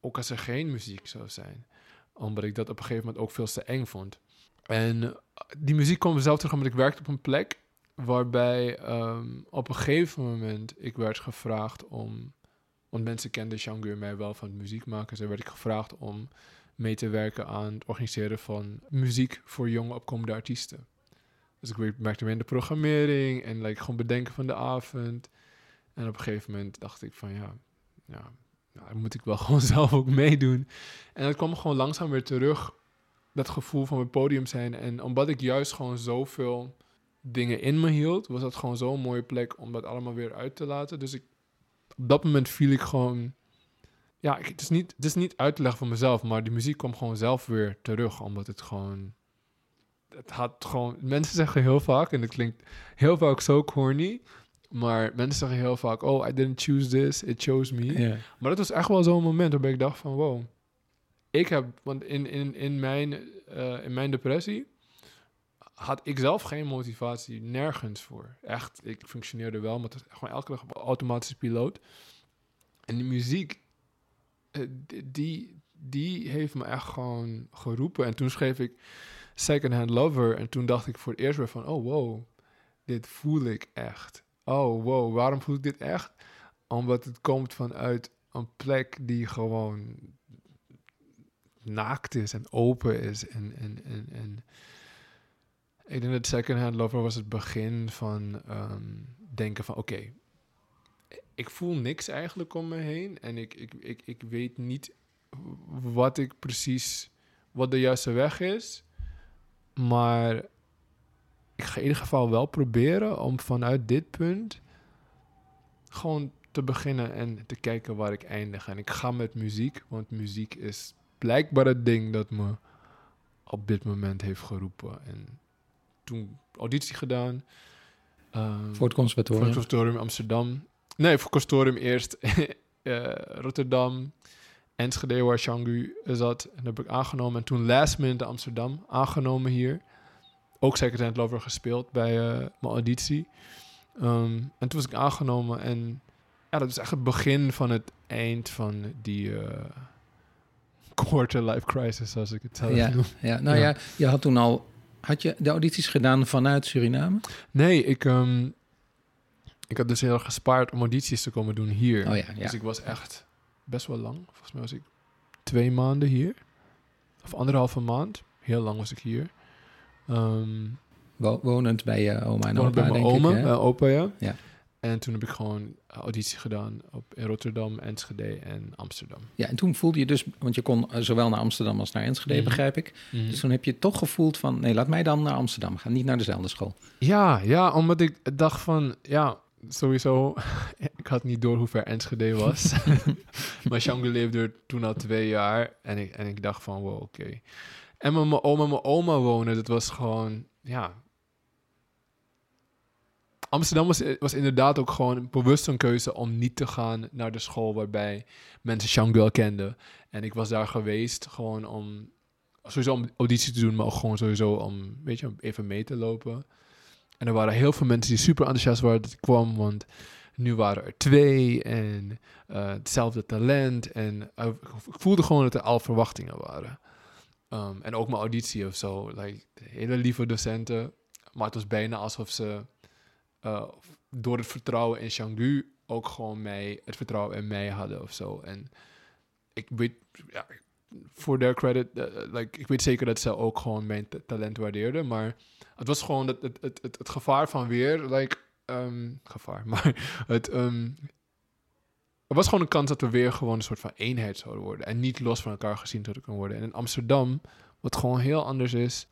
Speaker 3: ook als er geen muziek zou zijn. Omdat ik dat op een gegeven moment ook veel te eng vond. En eh, die muziek kwam zelf terug omdat ik werkte op een plek waarbij ehm, op een gegeven moment ik werd gevraagd om, want mensen kenden Jean-Gu en mij wel van het muziek maken, dus werd ik gevraagd om mee te werken aan het organiseren van muziek voor jonge opkomende artiesten. Dus ik werkte mee in de programmering en like, gewoon bedenken van de avond. En op een gegeven moment dacht ik van ja, ja nou, moet ik wel *laughs* gewoon zelf ook meedoen. En dat kwam gewoon langzaam weer terug, dat gevoel van het podium zijn. En omdat ik juist gewoon zoveel dingen in me hield, was dat gewoon zo'n mooie plek om dat allemaal weer uit te laten. Dus ik, op dat moment viel ik gewoon ja, ik, het, is niet, het is niet uit te leggen van mezelf, maar die muziek kwam gewoon zelf weer terug, omdat het gewoon... Het had gewoon... Mensen zeggen heel vaak, en het klinkt heel vaak zo corny, maar mensen zeggen heel vaak, oh, I didn't choose this, it chose me. Maar dat was echt wel zo'n moment waarbij ik dacht van, wow, ik heb, want in, in, in, mijn, eh, in mijn depressie had ik zelf geen motivatie, nergens voor. Echt, ik functioneerde wel, maar het was gewoon elke dag op automatische piloot. En die muziek, eh, die- die, heeft me echt gewoon geroepen. En toen schreef ik Second Hand Lover. En toen dacht ik voor het eerst weer van, oh wow, dit voel ik echt. Oh wow, waarom voel ik dit echt? Omdat het komt vanuit een plek die gewoon naakt is en open is. En, en, en, en ik denk dat Second Hand Lover was het begin van ehm, denken van oké, ik voel niks eigenlijk om me heen. En ik, ik, ik, ik weet niet wat ik precies, wat de juiste weg is. Maar ik ga in ieder geval wel proberen om vanuit dit punt gewoon te beginnen en te kijken waar ik eindig. En ik ga met muziek, want muziek is blijkbaar het ding dat me op dit moment heeft geroepen. En toen auditie gedaan. ehm,
Speaker 2: Voor het
Speaker 3: voor het
Speaker 2: conservatorium.
Speaker 3: conservatorium Amsterdam. Nee, voor het conservatorium eerst *laughs* eh, Rotterdam. Enschede, waar Shangu zat. En dat heb ik aangenomen. En toen last minute Amsterdam aangenomen hier. Ook Second Hand Lover gespeeld bij eh, mijn auditie. Ehm, en toen was ik aangenomen. En ja, dat is echt het begin van het eind van die eh, quarter life crisis, zoals ik het zelf
Speaker 2: Ja,
Speaker 3: noem.
Speaker 2: ja, nou
Speaker 3: Ja.
Speaker 2: ja. je had toen al... Had je de audities gedaan vanuit Suriname?
Speaker 3: Nee, ik, ehm, ik had dus heel erg gespaard om audities te komen doen hier.
Speaker 2: Oh ja, ja.
Speaker 3: Dus ik was echt best wel lang. Volgens mij was ik twee maanden hier. Of anderhalve maand. Heel lang was ik hier. Ehm
Speaker 2: Wo- wonend bij je oma en opa,
Speaker 3: bij mijn
Speaker 2: denk
Speaker 3: oma
Speaker 2: ik. hè?
Speaker 3: en opa, ja.
Speaker 2: Ja.
Speaker 3: En toen heb ik gewoon auditie gedaan op, in Rotterdam, Enschede en Amsterdam.
Speaker 2: Ja, en toen voelde je dus, want je kon eh, zowel naar Amsterdam als naar Enschede,
Speaker 3: Mhm.
Speaker 2: begrijp ik. Dus toen heb je toch gevoeld van, nee, laat mij dan naar Amsterdam gaan, niet naar dezelfde school.
Speaker 3: Ja, ja, omdat ik dacht van, ja, sowieso, *laughs* ik had niet door hoe ver Enschede was. *laughs* *laughs* maar Shanghai leefde er toen al twee jaar en ik, en ik dacht van, wow, oké. En met mijn oma en mijn oma wonen, dat was gewoon, ja... Amsterdam was, was inderdaad ook gewoon bewust een keuze om niet te gaan naar de school waarbij mensen Shanghai kenden. En ik was daar geweest gewoon om, sowieso om auditie te doen, maar ook gewoon sowieso om, weet je, even mee te lopen. En er waren heel veel mensen die super enthousiast waren dat ik kwam, want nu waren er twee en eh, hetzelfde talent. En eh, ik voelde gewoon dat er al verwachtingen waren. Um, en ook mijn auditie of zo. Like, hele lieve docenten. Maar het was bijna alsof ze uh, door het vertrouwen in Shanggu ook gewoon mij, het vertrouwen in mij hadden of zo. En ik weet, ja, voor their credit, uh, like, ik weet zeker dat ze ook gewoon mijn talent waardeerden. Maar het was gewoon het, het, het, het, het gevaar van weer, like, um, gevaar, *laughs* maar het, er was gewoon een kans dat we weer gewoon een soort van eenheid zouden worden. En niet los van elkaar gezien zouden kunnen worden. En in Amsterdam, wat gewoon heel anders is,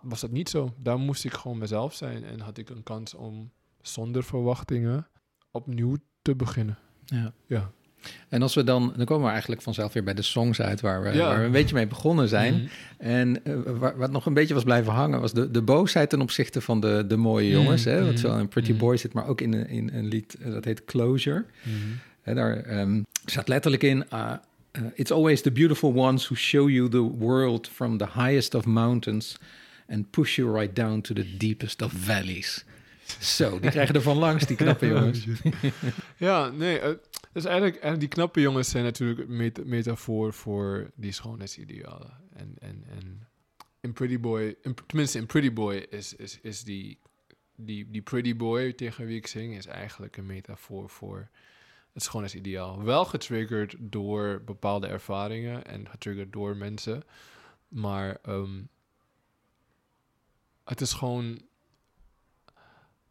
Speaker 3: was dat niet zo. Daar moest ik gewoon mezelf zijn. En had ik een kans om zonder verwachtingen opnieuw te beginnen.
Speaker 2: Ja.
Speaker 3: ja.
Speaker 2: En als we dan, dan komen we eigenlijk vanzelf weer bij de songs uit waar we, ja. waar we een beetje mee begonnen zijn.
Speaker 3: Mhm.
Speaker 2: En uh, waar, wat nog een beetje was blijven hangen, was de, de boosheid ten opzichte van de, de mooie jongens.
Speaker 3: Mhm.
Speaker 2: Hè, wat zowel in Pretty
Speaker 3: Mhm.
Speaker 2: Boy zit, maar ook in, een- in een lied uh, dat heet Closure.
Speaker 3: Mhm.
Speaker 2: Hè, daar ehm, staat letterlijk in: uh, uh, It's always the beautiful ones who show you the world from the highest of mountains and push you right down to the deepest of valleys. Zo, die krijgen er van langs, die knappe *laughs* jongens.
Speaker 3: ja, nee. Uh, dus eigenlijk, eigenlijk, die knappe jongens zijn natuurlijk een meta metafoor voor die schoonheidsidealen. En, en, en in Pretty Boy, in, tenminste in Pretty Boy is, is, is die, die, die Pretty Boy tegen wie ik zing, is eigenlijk een metafoor voor het schoonheidsideaal. Wel getriggerd door bepaalde ervaringen en getriggerd door mensen. Maar um, het is gewoon.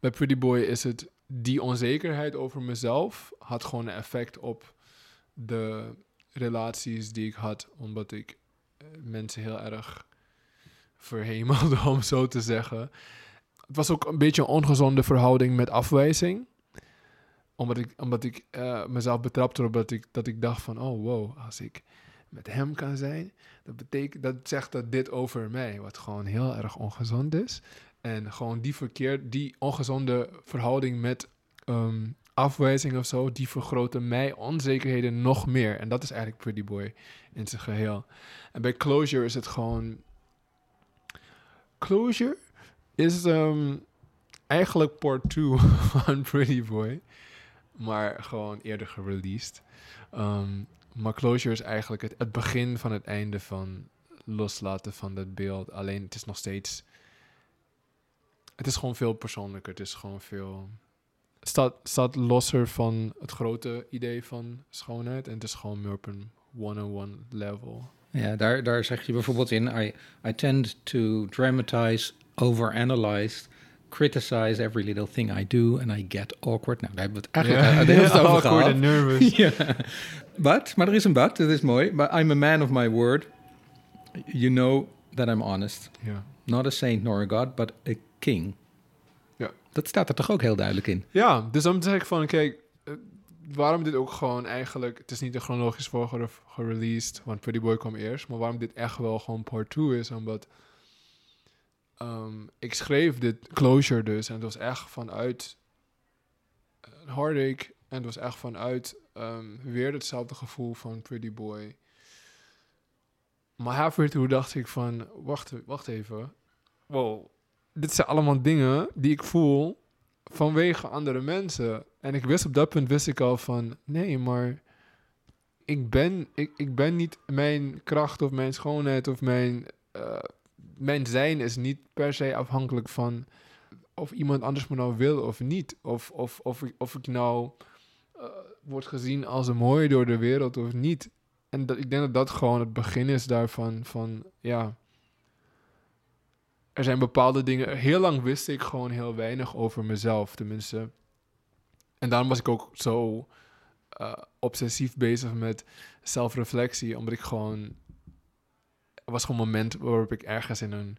Speaker 3: Bij Pretty Boy is het die onzekerheid over mezelf had gewoon een effect op de relaties die ik had, omdat ik uh, mensen heel erg verhemelde, *laughs* om zo te zeggen. Het was ook een beetje een ongezonde verhouding met afwijzing. Omdat ik, omdat ik uh, mezelf betrapte erop dat ik, dat ik dacht van, oh wow, als ik met hem kan zijn, dat betekent, dat zegt dat dit over mij, wat gewoon heel erg ongezond is. En gewoon die verkeer, die ongezonde verhouding met um, afwijzing of zo, die vergroten mij onzekerheden nog meer. En dat is eigenlijk Pretty Boy in zijn geheel. En bij Closure is het gewoon. Closure is um, eigenlijk part 2 *laughs* van Pretty Boy, maar gewoon eerder gereleased. Um, maar Closure is eigenlijk het begin van het einde van loslaten van dat beeld. Alleen het is nog steeds het is gewoon veel persoonlijker. Het is gewoon veel. Het staat, staat losser van het grote idee van schoonheid. En het is gewoon meer op een one-on-one level.
Speaker 2: Ja, daar, daar zeg je bijvoorbeeld in: I, I tend to dramatize, overanalyze, criticize every little thing I do, and I get awkward. Nou, daar hebben we het eigenlijk yeah. heel veel over
Speaker 3: awkward and nervous. *laughs*
Speaker 2: ja. But, maar er is een but, dat is mooi. But I'm a man of my word. You know that I'm honest.
Speaker 3: Ja.
Speaker 2: Not a saint nor a god, but a king.
Speaker 3: Ja.
Speaker 2: Dat staat er toch ook heel duidelijk in?
Speaker 3: Ja, dus dan zeg ik van, kijk, uh, waarom dit ook gewoon eigenlijk... Het is niet in chronologisch volgorde gereleased, want Pretty Boy kwam eerst. Maar waarom dit echt wel gewoon part 2 is, omdat... Um, ik schreef dit closure dus en het was echt vanuit een heartache. En het was echt vanuit um, weer hetzelfde gevoel van Pretty Boy. Maar toe dacht ik van, wacht, wacht even. Wow, dit zijn allemaal dingen die ik voel vanwege andere mensen. En ik wist op dat punt wist ik al van, nee, maar ik ben, ik, ik ben niet mijn kracht of mijn schoonheid of mijn, uh, mijn zijn is niet per se afhankelijk van of iemand anders me nou wil of niet. Of, of, of, ik, of ik nou uh, word gezien als een mooi door de wereld of niet. En dat, ik denk dat dat gewoon het begin is daarvan, van ja er zijn bepaalde dingen. Heel lang wist ik gewoon heel weinig over mezelf. Tenminste. En daarom was ik ook zo eh, obsessief bezig met zelfreflectie, omdat ik gewoon... Er was gewoon een moment waarop ik ergens in een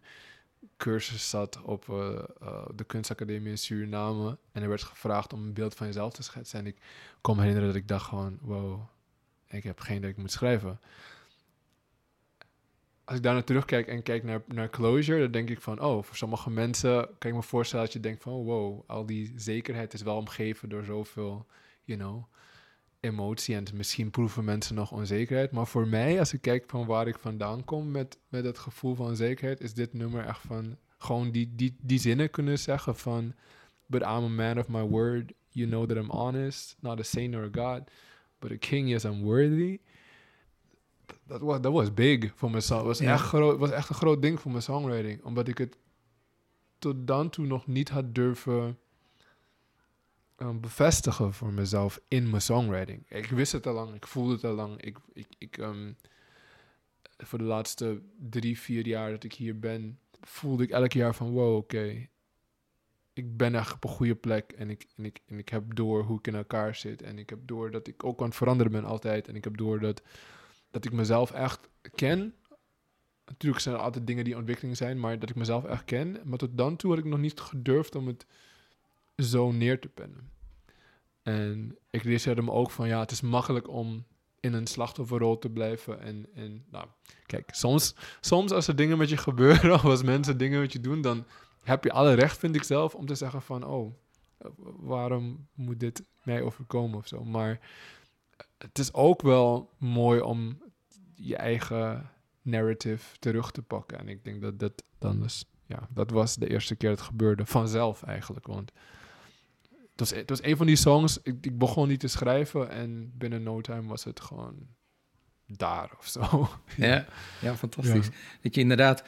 Speaker 3: cursus zat op eh, eh, de kunstacademie in Suriname. En er werd gevraagd om een beeld van jezelf te schetsen. En ik kon me herinneren dat ik dacht gewoon, wow, ik heb geen dat ik moet schrijven. Als ik daar naar terugkijk en kijk naar, naar closure, dan denk ik van, oh, voor sommige mensen kan ik me voorstellen dat je denkt van, wow, al die zekerheid is wel omgeven door zoveel, you know, emotie. En misschien proeven mensen nog onzekerheid. Maar voor mij, als ik kijk van waar ik vandaan kom met, met het gevoel van onzekerheid, is dit nummer echt van, gewoon die, die, die zinnen kunnen zeggen van, but I'm a man of my word, you know that I'm honest, not a saint or a god, but a king, yes, I'm worthy dat was, dat was big voor mijn song. was, echt groot, was echt een groot ding voor mijn songwriting. Omdat ik het tot dan toe nog niet had durven um, bevestigen voor mezelf in mijn songwriting. Ik wist het al lang, ik voelde het al lang. Ik, ik, ik, um, voor de laatste drie, vier jaar dat ik hier ben, voelde ik elk jaar van wow, oké. Ik ben echt op een goede plek en ik, en, ik, en ik heb door hoe ik in elkaar zit. En ik heb door dat ik ook aan het veranderen ben altijd. En ik heb door dat dat ik mezelf echt ken. Natuurlijk zijn er altijd dingen die in ontwikkeling zijn, maar dat ik mezelf echt ken. Maar tot dan toe had ik nog niet gedurfd om het zo neer te pennen. En ik realiseerde me ook van ja, het is makkelijk om in een slachtofferrol te blijven. En, en nou, kijk, soms, soms als er dingen met je gebeuren *laughs* of als mensen dingen met je doen, dan heb je alle recht, vind ik zelf, om te zeggen van oh, waarom moet dit mij overkomen of zo. Maar het is ook wel mooi om je eigen narrative terug te pakken. En ik denk dat dat dan dus, ja, dat was de eerste keer dat het gebeurde. Vanzelf eigenlijk, want het was, het was een van die songs, ik, ik begon niet te schrijven en binnen no time was het gewoon daar of zo. *laughs*
Speaker 2: Ja, ja fantastisch. Dat je inderdaad,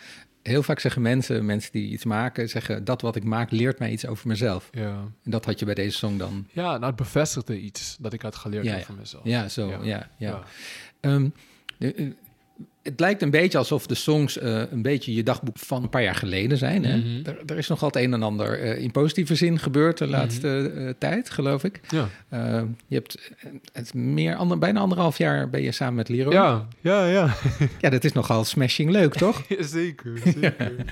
Speaker 2: heel vaak zeggen mensen, mensen die iets maken, zeggen dat wat ik maak leert mij iets over mezelf.
Speaker 3: Ja,
Speaker 2: En dat had je bij deze song dan.
Speaker 3: ja nou, het bevestigde iets dat ik had geleerd
Speaker 2: Ja,
Speaker 3: over mezelf.
Speaker 2: Ja, zo,
Speaker 3: Ja.
Speaker 2: ja, ja. Het lijkt een beetje alsof de songs eh, een beetje je dagboek van een paar jaar geleden zijn. Hè?
Speaker 3: Mhm.
Speaker 2: er, er is nog altijd een en ander eh, in positieve zin gebeurd de laatste eh, tijd, geloof ik.
Speaker 3: Ja.
Speaker 2: Je hebt het meer, ander, bijna anderhalf jaar ben je samen met Leroy.
Speaker 3: Ja, ja, ja. *laughs*
Speaker 2: ja, dat is nogal smashing leuk, toch? *laughs*
Speaker 3: Zeker, zeker. *laughs*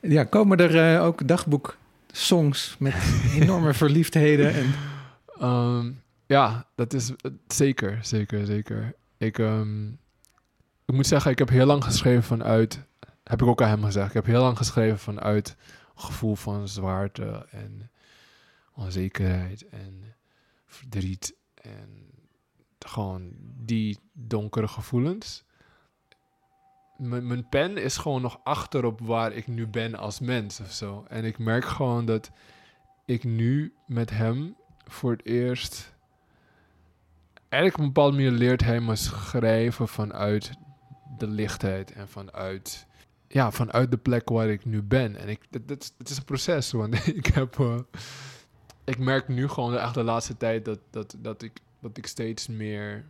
Speaker 2: Ja, komen er ook dagboek-songs met enorme verliefdheden? En...
Speaker 3: Ehm, ja, dat is zeker, zeker, zeker. Ik, ehm, ik moet zeggen, ik heb heel lang geschreven vanuit, heb ik ook aan hem gezegd, ik heb heel lang geschreven vanuit gevoel van zwaarte en onzekerheid en verdriet en gewoon die donkere gevoelens. Mijn pen is gewoon nog achter op waar ik nu ben als mens of zo. En ik merk gewoon dat ik nu met hem voor het eerst. Eigenlijk op een bepaalde manier leert hij me schrijven vanuit de lichtheid en vanuit. Ja, vanuit de plek waar ik nu ben. En ik, dat, is een proces, want *laughs* ik heb. eh, ik merk nu gewoon echt de laatste tijd dat, dat, dat, ik, dat ik steeds meer.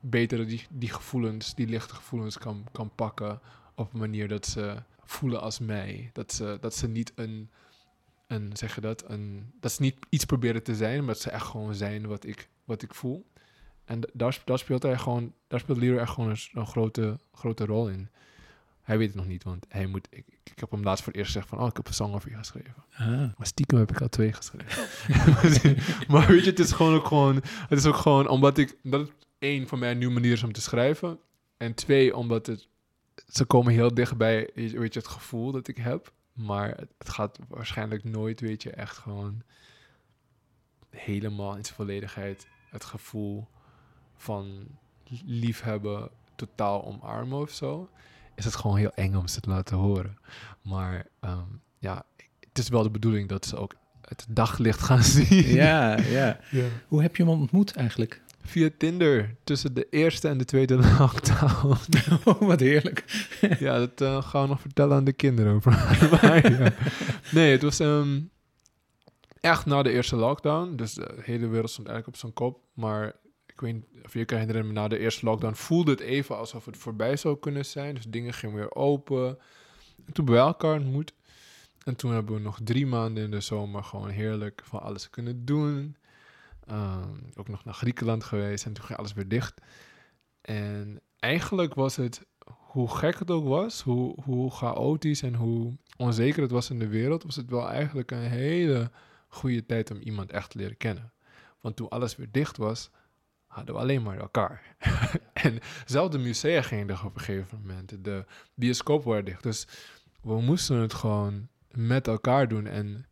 Speaker 3: beter die, die gevoelens, die lichte gevoelens kan, kan pakken. op een manier dat ze voelen als mij. Dat ze, dat ze niet een een, zeg je dat, een, dat ze niet iets proberen te zijn, maar dat ze echt gewoon zijn wat ik, wat ik voel. En daar, sp- daar speelt hij gewoon, daar speelt Leroy echt gewoon een, grote, grote rol in. Hij weet het nog niet, want hij moet, ik, ik heb hem laatst voor het eerst gezegd van, oh, ik heb een song over je geschreven. Maar stiekem heb ik al twee geschreven. *laughs* maar weet je, het is gewoon ook gewoon, het is ook gewoon omdat ik, dat het één voor mij een nieuwe manier is om te schrijven. En twee, omdat het, ze komen heel dichtbij, weet je, weet je, het gevoel dat ik heb. Maar het gaat waarschijnlijk nooit, weet je, echt gewoon helemaal in zijn volledigheid het gevoel van liefhebben totaal omarmen of zo. Is het gewoon heel eng om ze te laten horen. Maar ehm, ja, het is wel de bedoeling dat ze ook het daglicht gaan *laughs* zien.
Speaker 2: Ja, ja.
Speaker 3: Ja.
Speaker 2: Hoe heb je hem ontmoet eigenlijk?
Speaker 3: Via Tinder, tussen de eerste en de tweede *laughs* lockdown.
Speaker 2: Oh, wat heerlijk. *laughs*
Speaker 3: ja, dat eh, gaan we nog vertellen aan de kinderen over. Ja. Nee, het was ehm, echt na de eerste lockdown. Dus de hele wereld stond eigenlijk op zijn kop. Maar ik weet of je kan herinneren, na de eerste lockdown voelde het even alsof het voorbij zou kunnen zijn. Dus dingen gingen weer open. En toen we elkaar ontmoet. En toen hebben we nog drie maanden in de zomer gewoon heerlijk van alles kunnen doen. Ehm, ook nog naar Griekenland geweest en toen ging alles weer dicht. En eigenlijk was het, hoe gek het ook was, hoe, hoe chaotisch en hoe onzeker het was in de wereld, was het wel eigenlijk een hele goede tijd om iemand echt te leren kennen. Want toen alles weer dicht was, hadden we alleen maar elkaar. *laughs* en zelfs de musea gingen dicht op een gegeven moment. De bioscoop waren dicht. Dus we moesten het gewoon met elkaar doen. En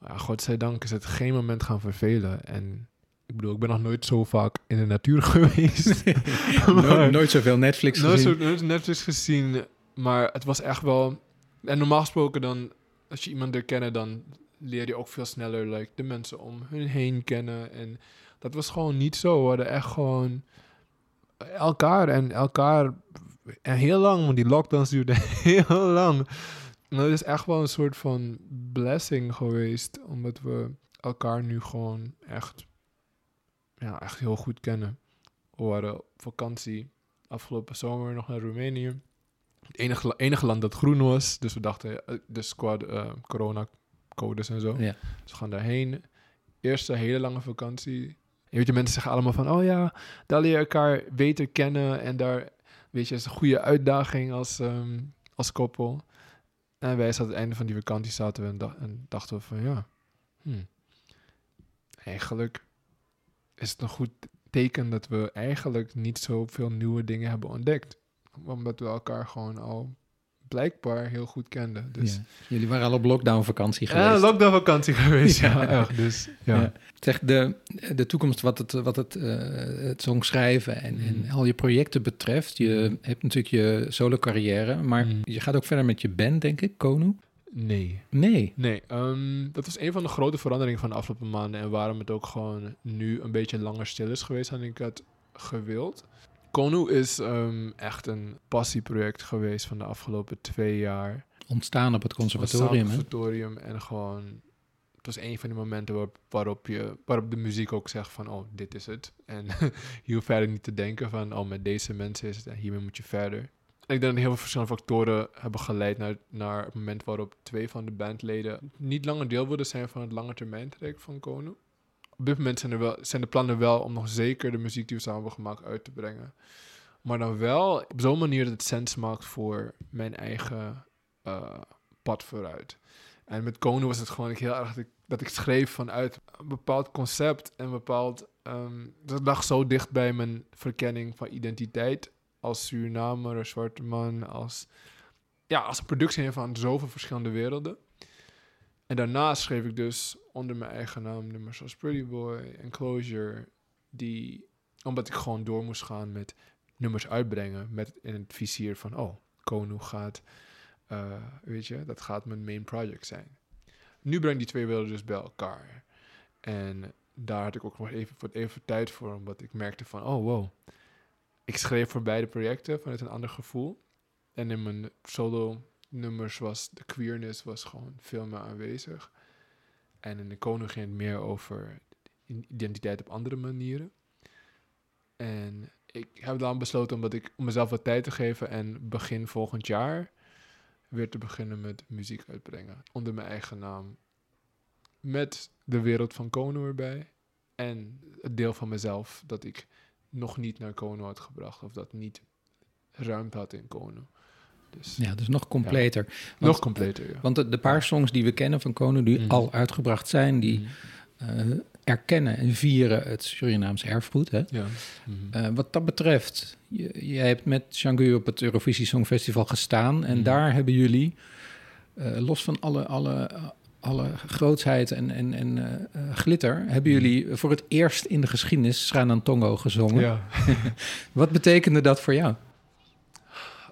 Speaker 3: ja, godzijdank is het geen moment gaan vervelen. En ik bedoel, ik ben nog nooit zo vaak in de natuur *laughs* geweest. *laughs*
Speaker 2: nooit, nooit zoveel Netflix
Speaker 3: nooit
Speaker 2: gezien.
Speaker 3: nooit Netflix gezien. Maar het was echt wel... En normaal gesproken dan... Als je iemand leert kennen, dan leer je ook veel sneller like, de mensen om hun heen kennen. En dat was gewoon niet zo. We hadden echt gewoon elkaar en elkaar... En heel lang, want die lockdowns duurden *laughs* heel lang. En dat is echt wel een soort van blessing geweest. Omdat we elkaar nu gewoon echt, ja, echt heel goed kennen. We waren op vakantie afgelopen zomer nog naar Roemenië. Het enige, enige land dat groen was. Dus we dachten, dus qua eh, corona-codes en zo.
Speaker 2: Ja.
Speaker 3: Dus we gaan daarheen. Eerste hele lange vakantie. En weet je, mensen zeggen allemaal van... Oh ja, daar leer je elkaar beter kennen. En daar, weet je, is een goede uitdaging als, ehm, als koppel. En wij zaten aan het einde van die vakantie zaten we en dachten we van... Ja, hmm, eigenlijk is het een goed teken dat we eigenlijk niet zoveel nieuwe dingen hebben ontdekt. Omdat we elkaar gewoon al blijkbaar heel goed kenden. Dus
Speaker 2: Ja. Jullie waren al op lockdown vakantie geweest.
Speaker 3: ja, lockdown vakantie *laughs* geweest. Ja,
Speaker 2: Ja.
Speaker 3: echt. Dus ja.
Speaker 2: Ja. Zeg, de, de toekomst wat het, wat het, eh, het songschrijven en, en
Speaker 3: Mhm.
Speaker 2: al je projecten betreft. Je hebt natuurlijk je solo carrière, maar
Speaker 3: Mhm.
Speaker 2: je gaat ook verder met je band, denk ik, Konu?
Speaker 3: Nee.
Speaker 2: Nee.
Speaker 3: Nee, ehm, dat was een van de grote veranderingen van de afgelopen maanden. En waarom het ook gewoon nu een beetje langer stil is geweest dan ik had gewild. Konu is ehm, echt een passieproject geweest van de afgelopen twee jaar.
Speaker 2: Ontstaan op het conservatorium, hè?
Speaker 3: conservatorium en gewoon... Het was een van die momenten waarop, waarop, je, waarop de muziek ook zegt van... Oh, dit is het. En *laughs* je hoeft verder niet te denken van... Oh, met deze mensen is het en hiermee moet je verder. En ik denk dat heel veel verschillende factoren hebben geleid naar, naar het moment waarop twee van de bandleden niet langer deel wilden zijn van het lange termijn traject van Kono. Op dit moment zijn, de plannen wel om nog zeker de muziek die we samen hebben gemaakt uit te brengen. Maar dan wel op zo'n manier dat het sens maakt voor mijn eigen eh, pad vooruit. En met Kono was het gewoon heel erg dat ik, schreef vanuit een bepaald concept en bepaald... ehm, dat lag zo dicht bij mijn verkenning van identiteit als Surinamer, een zwarte man, als, ja, als productie van zoveel verschillende werelden. En daarna schreef ik dus onder mijn eigen naam nummers zoals Pretty Boy, Enclosure, die, omdat ik gewoon door moest gaan met nummers uitbrengen, met in het vizier van, oh, Kono gaat, eh, weet je, dat gaat mijn main project zijn. Nu breng die twee werelden dus bij elkaar. En daar had ik ook nog even, wat even tijd voor, omdat ik merkte van, oh wow, ik schreef voor beide projecten vanuit een ander gevoel. En in mijn solo nummers was de queerness was gewoon veel meer aanwezig. En in de koning ging het meer over identiteit op andere manieren. En ik heb dan besloten omdat ik, om mezelf wat tijd te geven en begin volgend jaar weer te beginnen met muziek uitbrengen. Onder mijn eigen naam. Met de wereld van Kono erbij. En het deel van mezelf dat ik nog niet naar Kono had gebracht. Of dat niet ruimte had in Kono. Dus
Speaker 2: Ja, dus nog completer.
Speaker 3: nog
Speaker 2: Want-
Speaker 3: completer, ja.
Speaker 2: Want de, de paar songs die we kennen van Konu, die
Speaker 3: Mhm.
Speaker 2: al uitgebracht zijn, die
Speaker 3: Mhm.
Speaker 2: eh, erkennen en vieren het Surinaams erfgoed. Hè?
Speaker 3: Ja. Mhm.
Speaker 2: Eh, wat dat betreft, je- jij hebt met Changu op het Eurovisie Songfestival gestaan. En
Speaker 3: Mhm.
Speaker 2: daar hebben jullie, eh, los van alle, alle, alle grootsheid en, en, en glitter, hebben
Speaker 3: Mhm.
Speaker 2: jullie voor het eerst in de geschiedenis Sranan Tongo gezongen.
Speaker 3: ja. *laughs*
Speaker 2: Wat betekende dat voor jou?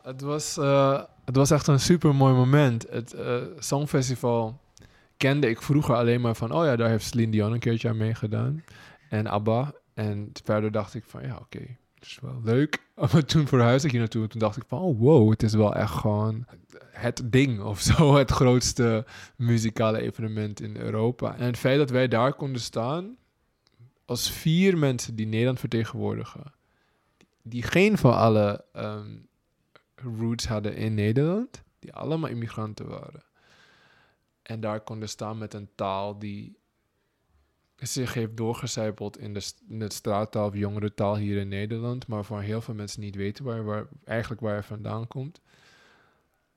Speaker 3: Het was, eh, het was echt een super mooi moment. Het eh, Songfestival kende ik vroeger alleen maar van... oh ja, daar heeft Celine Dion een keertje aan meegedaan. En ABBA. En verder dacht ik van, ja, oké, het is wel leuk. *laughs* Maar toen verhuisde ik hier naartoe. En toen dacht ik van, oh wow, het is wel echt gewoon het ding of zo. *laughs* Het grootste muzikale evenement in Europa. En het feit dat wij daar konden staan... als vier mensen die Nederland vertegenwoordigen... die geen van alle... ehm, roots hadden in Nederland, die allemaal immigranten waren. En daar konden staan met een taal die zich heeft doorgecijpeld in de, in de straattaal of jongerentaal hier in Nederland, maar voor heel veel mensen niet weten waar, waar eigenlijk waar hij vandaan komt.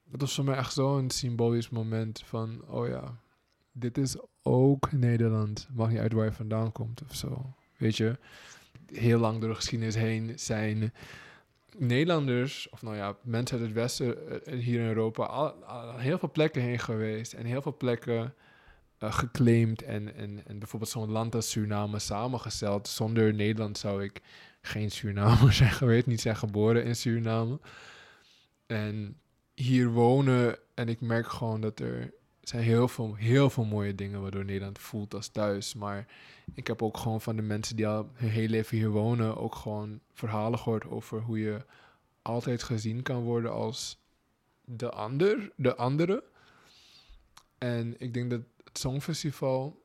Speaker 3: Dat was voor mij echt zo'n symbolisch moment van, oh ja, dit is ook Nederland. Maakt niet uit waar je vandaan komt of zo. Weet je, heel lang door de geschiedenis heen zijn Nederlanders, of nou ja, mensen uit het Westen eh, hier in Europa, al, heel veel plekken heen geweest en heel veel plekken eh, geclaimd en, en, en bijvoorbeeld zo'n land als Suriname samengesteld. Zonder Nederland zou ik geen Surinamer *laughs* zijn geweest, niet zijn geboren in Suriname. En hier wonen en ik merk gewoon dat er zijn heel veel, heel veel mooie dingen waardoor Nederland voelt als thuis. Maar ik heb ook gewoon van de mensen die al hun hele leven hier wonen ook gewoon verhalen gehoord over hoe je altijd gezien kan worden als de ander, de andere. En ik denk dat het Songfestival,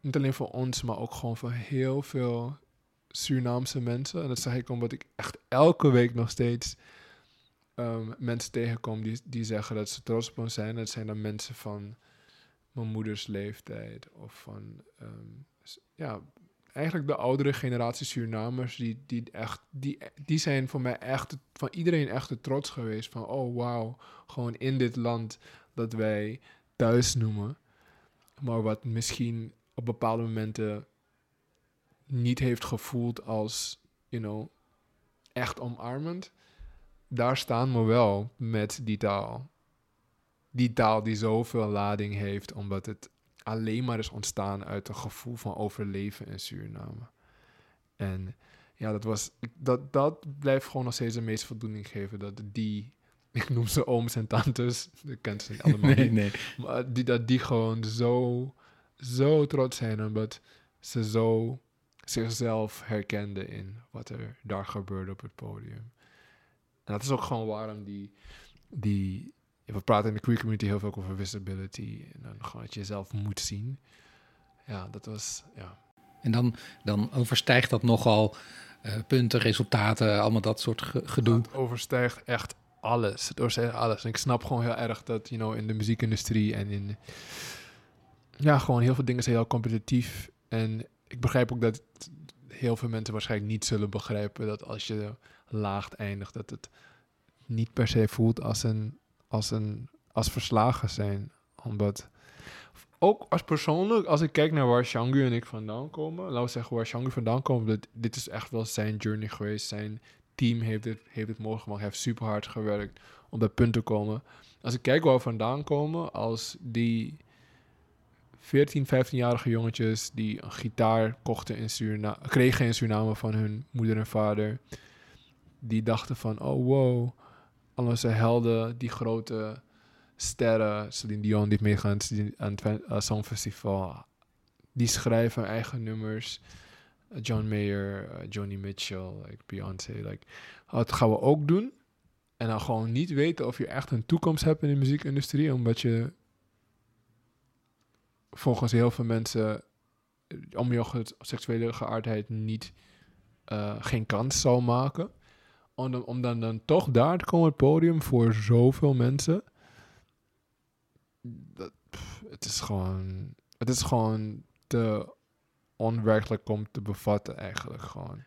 Speaker 3: niet alleen voor ons, maar ook gewoon voor heel veel Surinaamse mensen. En dat zeg ik omdat ik echt elke week nog steeds ehm, mensen tegenkom die, die zeggen dat ze trots op ons zijn. Dat zijn dan mensen van mijn moeders leeftijd of van, ehm, ja, eigenlijk de oudere generatie Surinamers. Die, die, echt, die, die zijn voor mij echt, van iedereen echt de trots geweest. Van, oh wauw, gewoon in dit land dat wij thuis noemen. Maar wat misschien op bepaalde momenten niet heeft gevoeld als, you know, echt omarmend. Daar staan we wel met die taal. Die taal die zoveel lading heeft, omdat het alleen maar is ontstaan uit een gevoel van overleven in Suriname. En ja, dat was, dat, dat blijft gewoon nog steeds de meeste voldoening geven. Dat die, *laughs* ik noem ze ooms en tantes, ik ken ze niet *laughs* allemaal
Speaker 2: nee,
Speaker 3: niet.
Speaker 2: nee.
Speaker 3: Maar die, dat die gewoon zo, zo trots zijn omdat ze zo zichzelf herkenden in wat er daar gebeurde op het podium. En dat is ook gewoon waarom die, die we praten in de queer community heel veel over visibility en dan gewoon dat je jezelf moet zien. Ja, dat was, ja.
Speaker 2: En dan, dan overstijgt dat nogal eh, punten, resultaten, allemaal dat soort ge- gedoe.
Speaker 3: Het overstijgt echt alles. Het overstijgt alles. En ik snap gewoon heel erg dat, you know, in de muziekindustrie en in... Ja, gewoon heel veel dingen zijn heel competitief. En ik begrijp ook dat heel veel mensen waarschijnlijk niet zullen begrijpen dat als je laag eindigt, dat het niet per se voelt als een, als een, als verslagen zijn. Omdat, ook als persoonlijk, als ik kijk naar waar Shangu en ik vandaan komen, laten we zeggen waar Shangu vandaan komt, dat, dit is echt wel zijn journey geweest, zijn team heeft het, heeft het mogelijk gemaakt. Heeft super hard gewerkt om dat punt te komen. Als ik kijk waar we vandaan komen, als die 14, 15-jarige jongetjes die een gitaar kochten in Surina kregen in Suriname van hun moeder en vader, die dachten van, oh wow, al onze helden, die grote sterren, Celine Dion die heeft meegegaan aan het uh, Songfestival, die schrijven eigen nummers. Uh, John Mayer, uh, Joni Mitchell, like Beyoncé. Like, dat gaan we ook doen. En dan gewoon niet weten of je echt een toekomst hebt in de muziekindustrie, omdat je volgens heel veel mensen eh, om je seksuele geaardheid niet eh, geen kans zou maken. Om dan, om dan, dan toch daar te komen op het podium voor zoveel mensen. Dat, pff, het is gewoon. Het is gewoon te onwerkelijk om te bevatten, eigenlijk gewoon.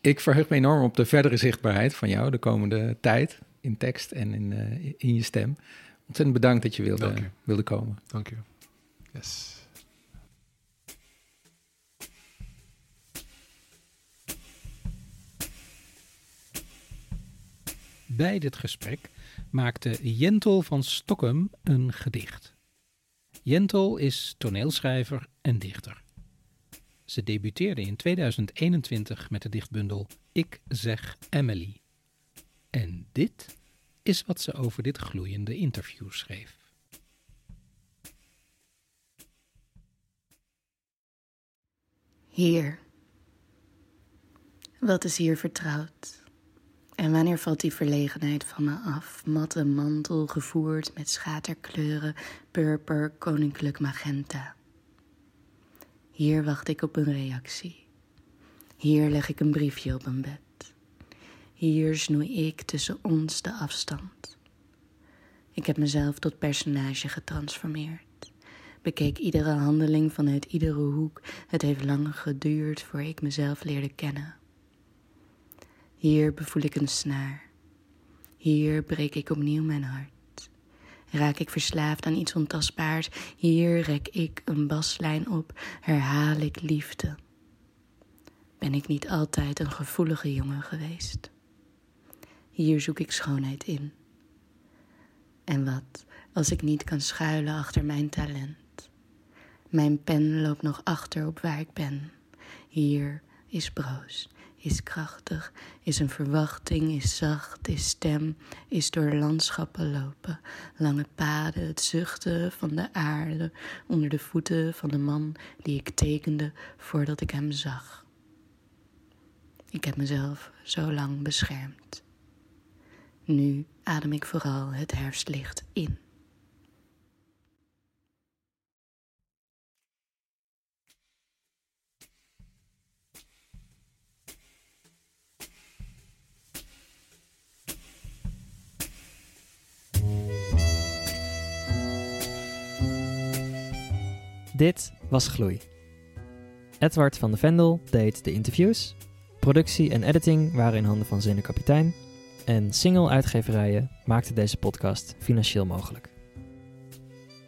Speaker 2: Ik verheug me enorm op de verdere zichtbaarheid van jou de komende tijd. In tekst en in, eh, in je stem. Ontzettend bedankt dat je wilde,
Speaker 3: Dank je.
Speaker 2: wilde komen.
Speaker 3: Dank je. Yes.
Speaker 4: Bij dit gesprek maakte Jentel van Stokkem een gedicht. Jentel is toneelschrijver en dichter. Ze debuteerde in 2021 met de dichtbundel Ik zeg Emily. En dit is wat ze over dit gloeiende interview schreef.
Speaker 5: Hier. Wat is hier vertrouwd? En wanneer valt die verlegenheid van me af? Matte mantel gevoerd met schaterkleuren, purper, koninklijk magenta. Hier wacht ik op een reactie. Hier leg ik een briefje op een bed. Hier snoei ik tussen ons de afstand. Ik heb mezelf tot personage getransformeerd. bekeek iedere handeling vanuit iedere hoek. Het heeft lang geduurd voor ik mezelf leerde kennen. Hier bevoel ik een snaar. Hier breek ik opnieuw mijn hart. Raak ik verslaafd aan iets ontastbaars. Hier rek ik een baslijn op, herhaal ik liefde. Ben ik niet altijd een gevoelige jongen geweest? Hier zoek ik schoonheid in. En wat als ik niet kan schuilen achter mijn talent? Mijn pen loopt nog achter op waar ik ben. Hier is broos, is krachtig, is een verwachting, is zacht, is stem, is door landschappen lopen, lange paden, het zuchten van de aarde onder de voeten van de man die ik tekende voordat ik hem zag. Ik heb mezelf zo lang beschermd. Nu adem ik vooral het herfstlicht in.
Speaker 1: Dit was Gloei. Edward van de Vendel deed de interviews. Productie en editing waren in handen van Zene Kapitein. En single-uitgeverijen maakten deze podcast financieel mogelijk.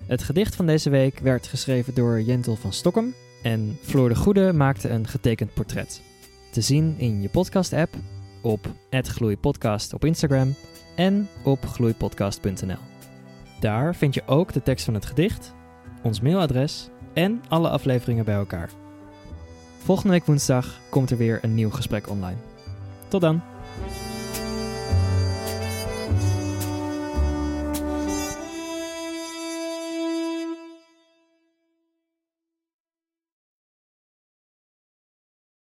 Speaker 1: Het gedicht van deze week werd geschreven door Jentel van Stokkem. En Floor de Goede maakte een getekend portret. Te zien in je podcast-app, op @gloeipodcast op Instagram en op gloeipodcast.nl. Daar vind je ook de tekst van het gedicht, ons mailadres en alle afleveringen bij elkaar. Volgende week woensdag komt er weer een nieuw gesprek online. Tot dan!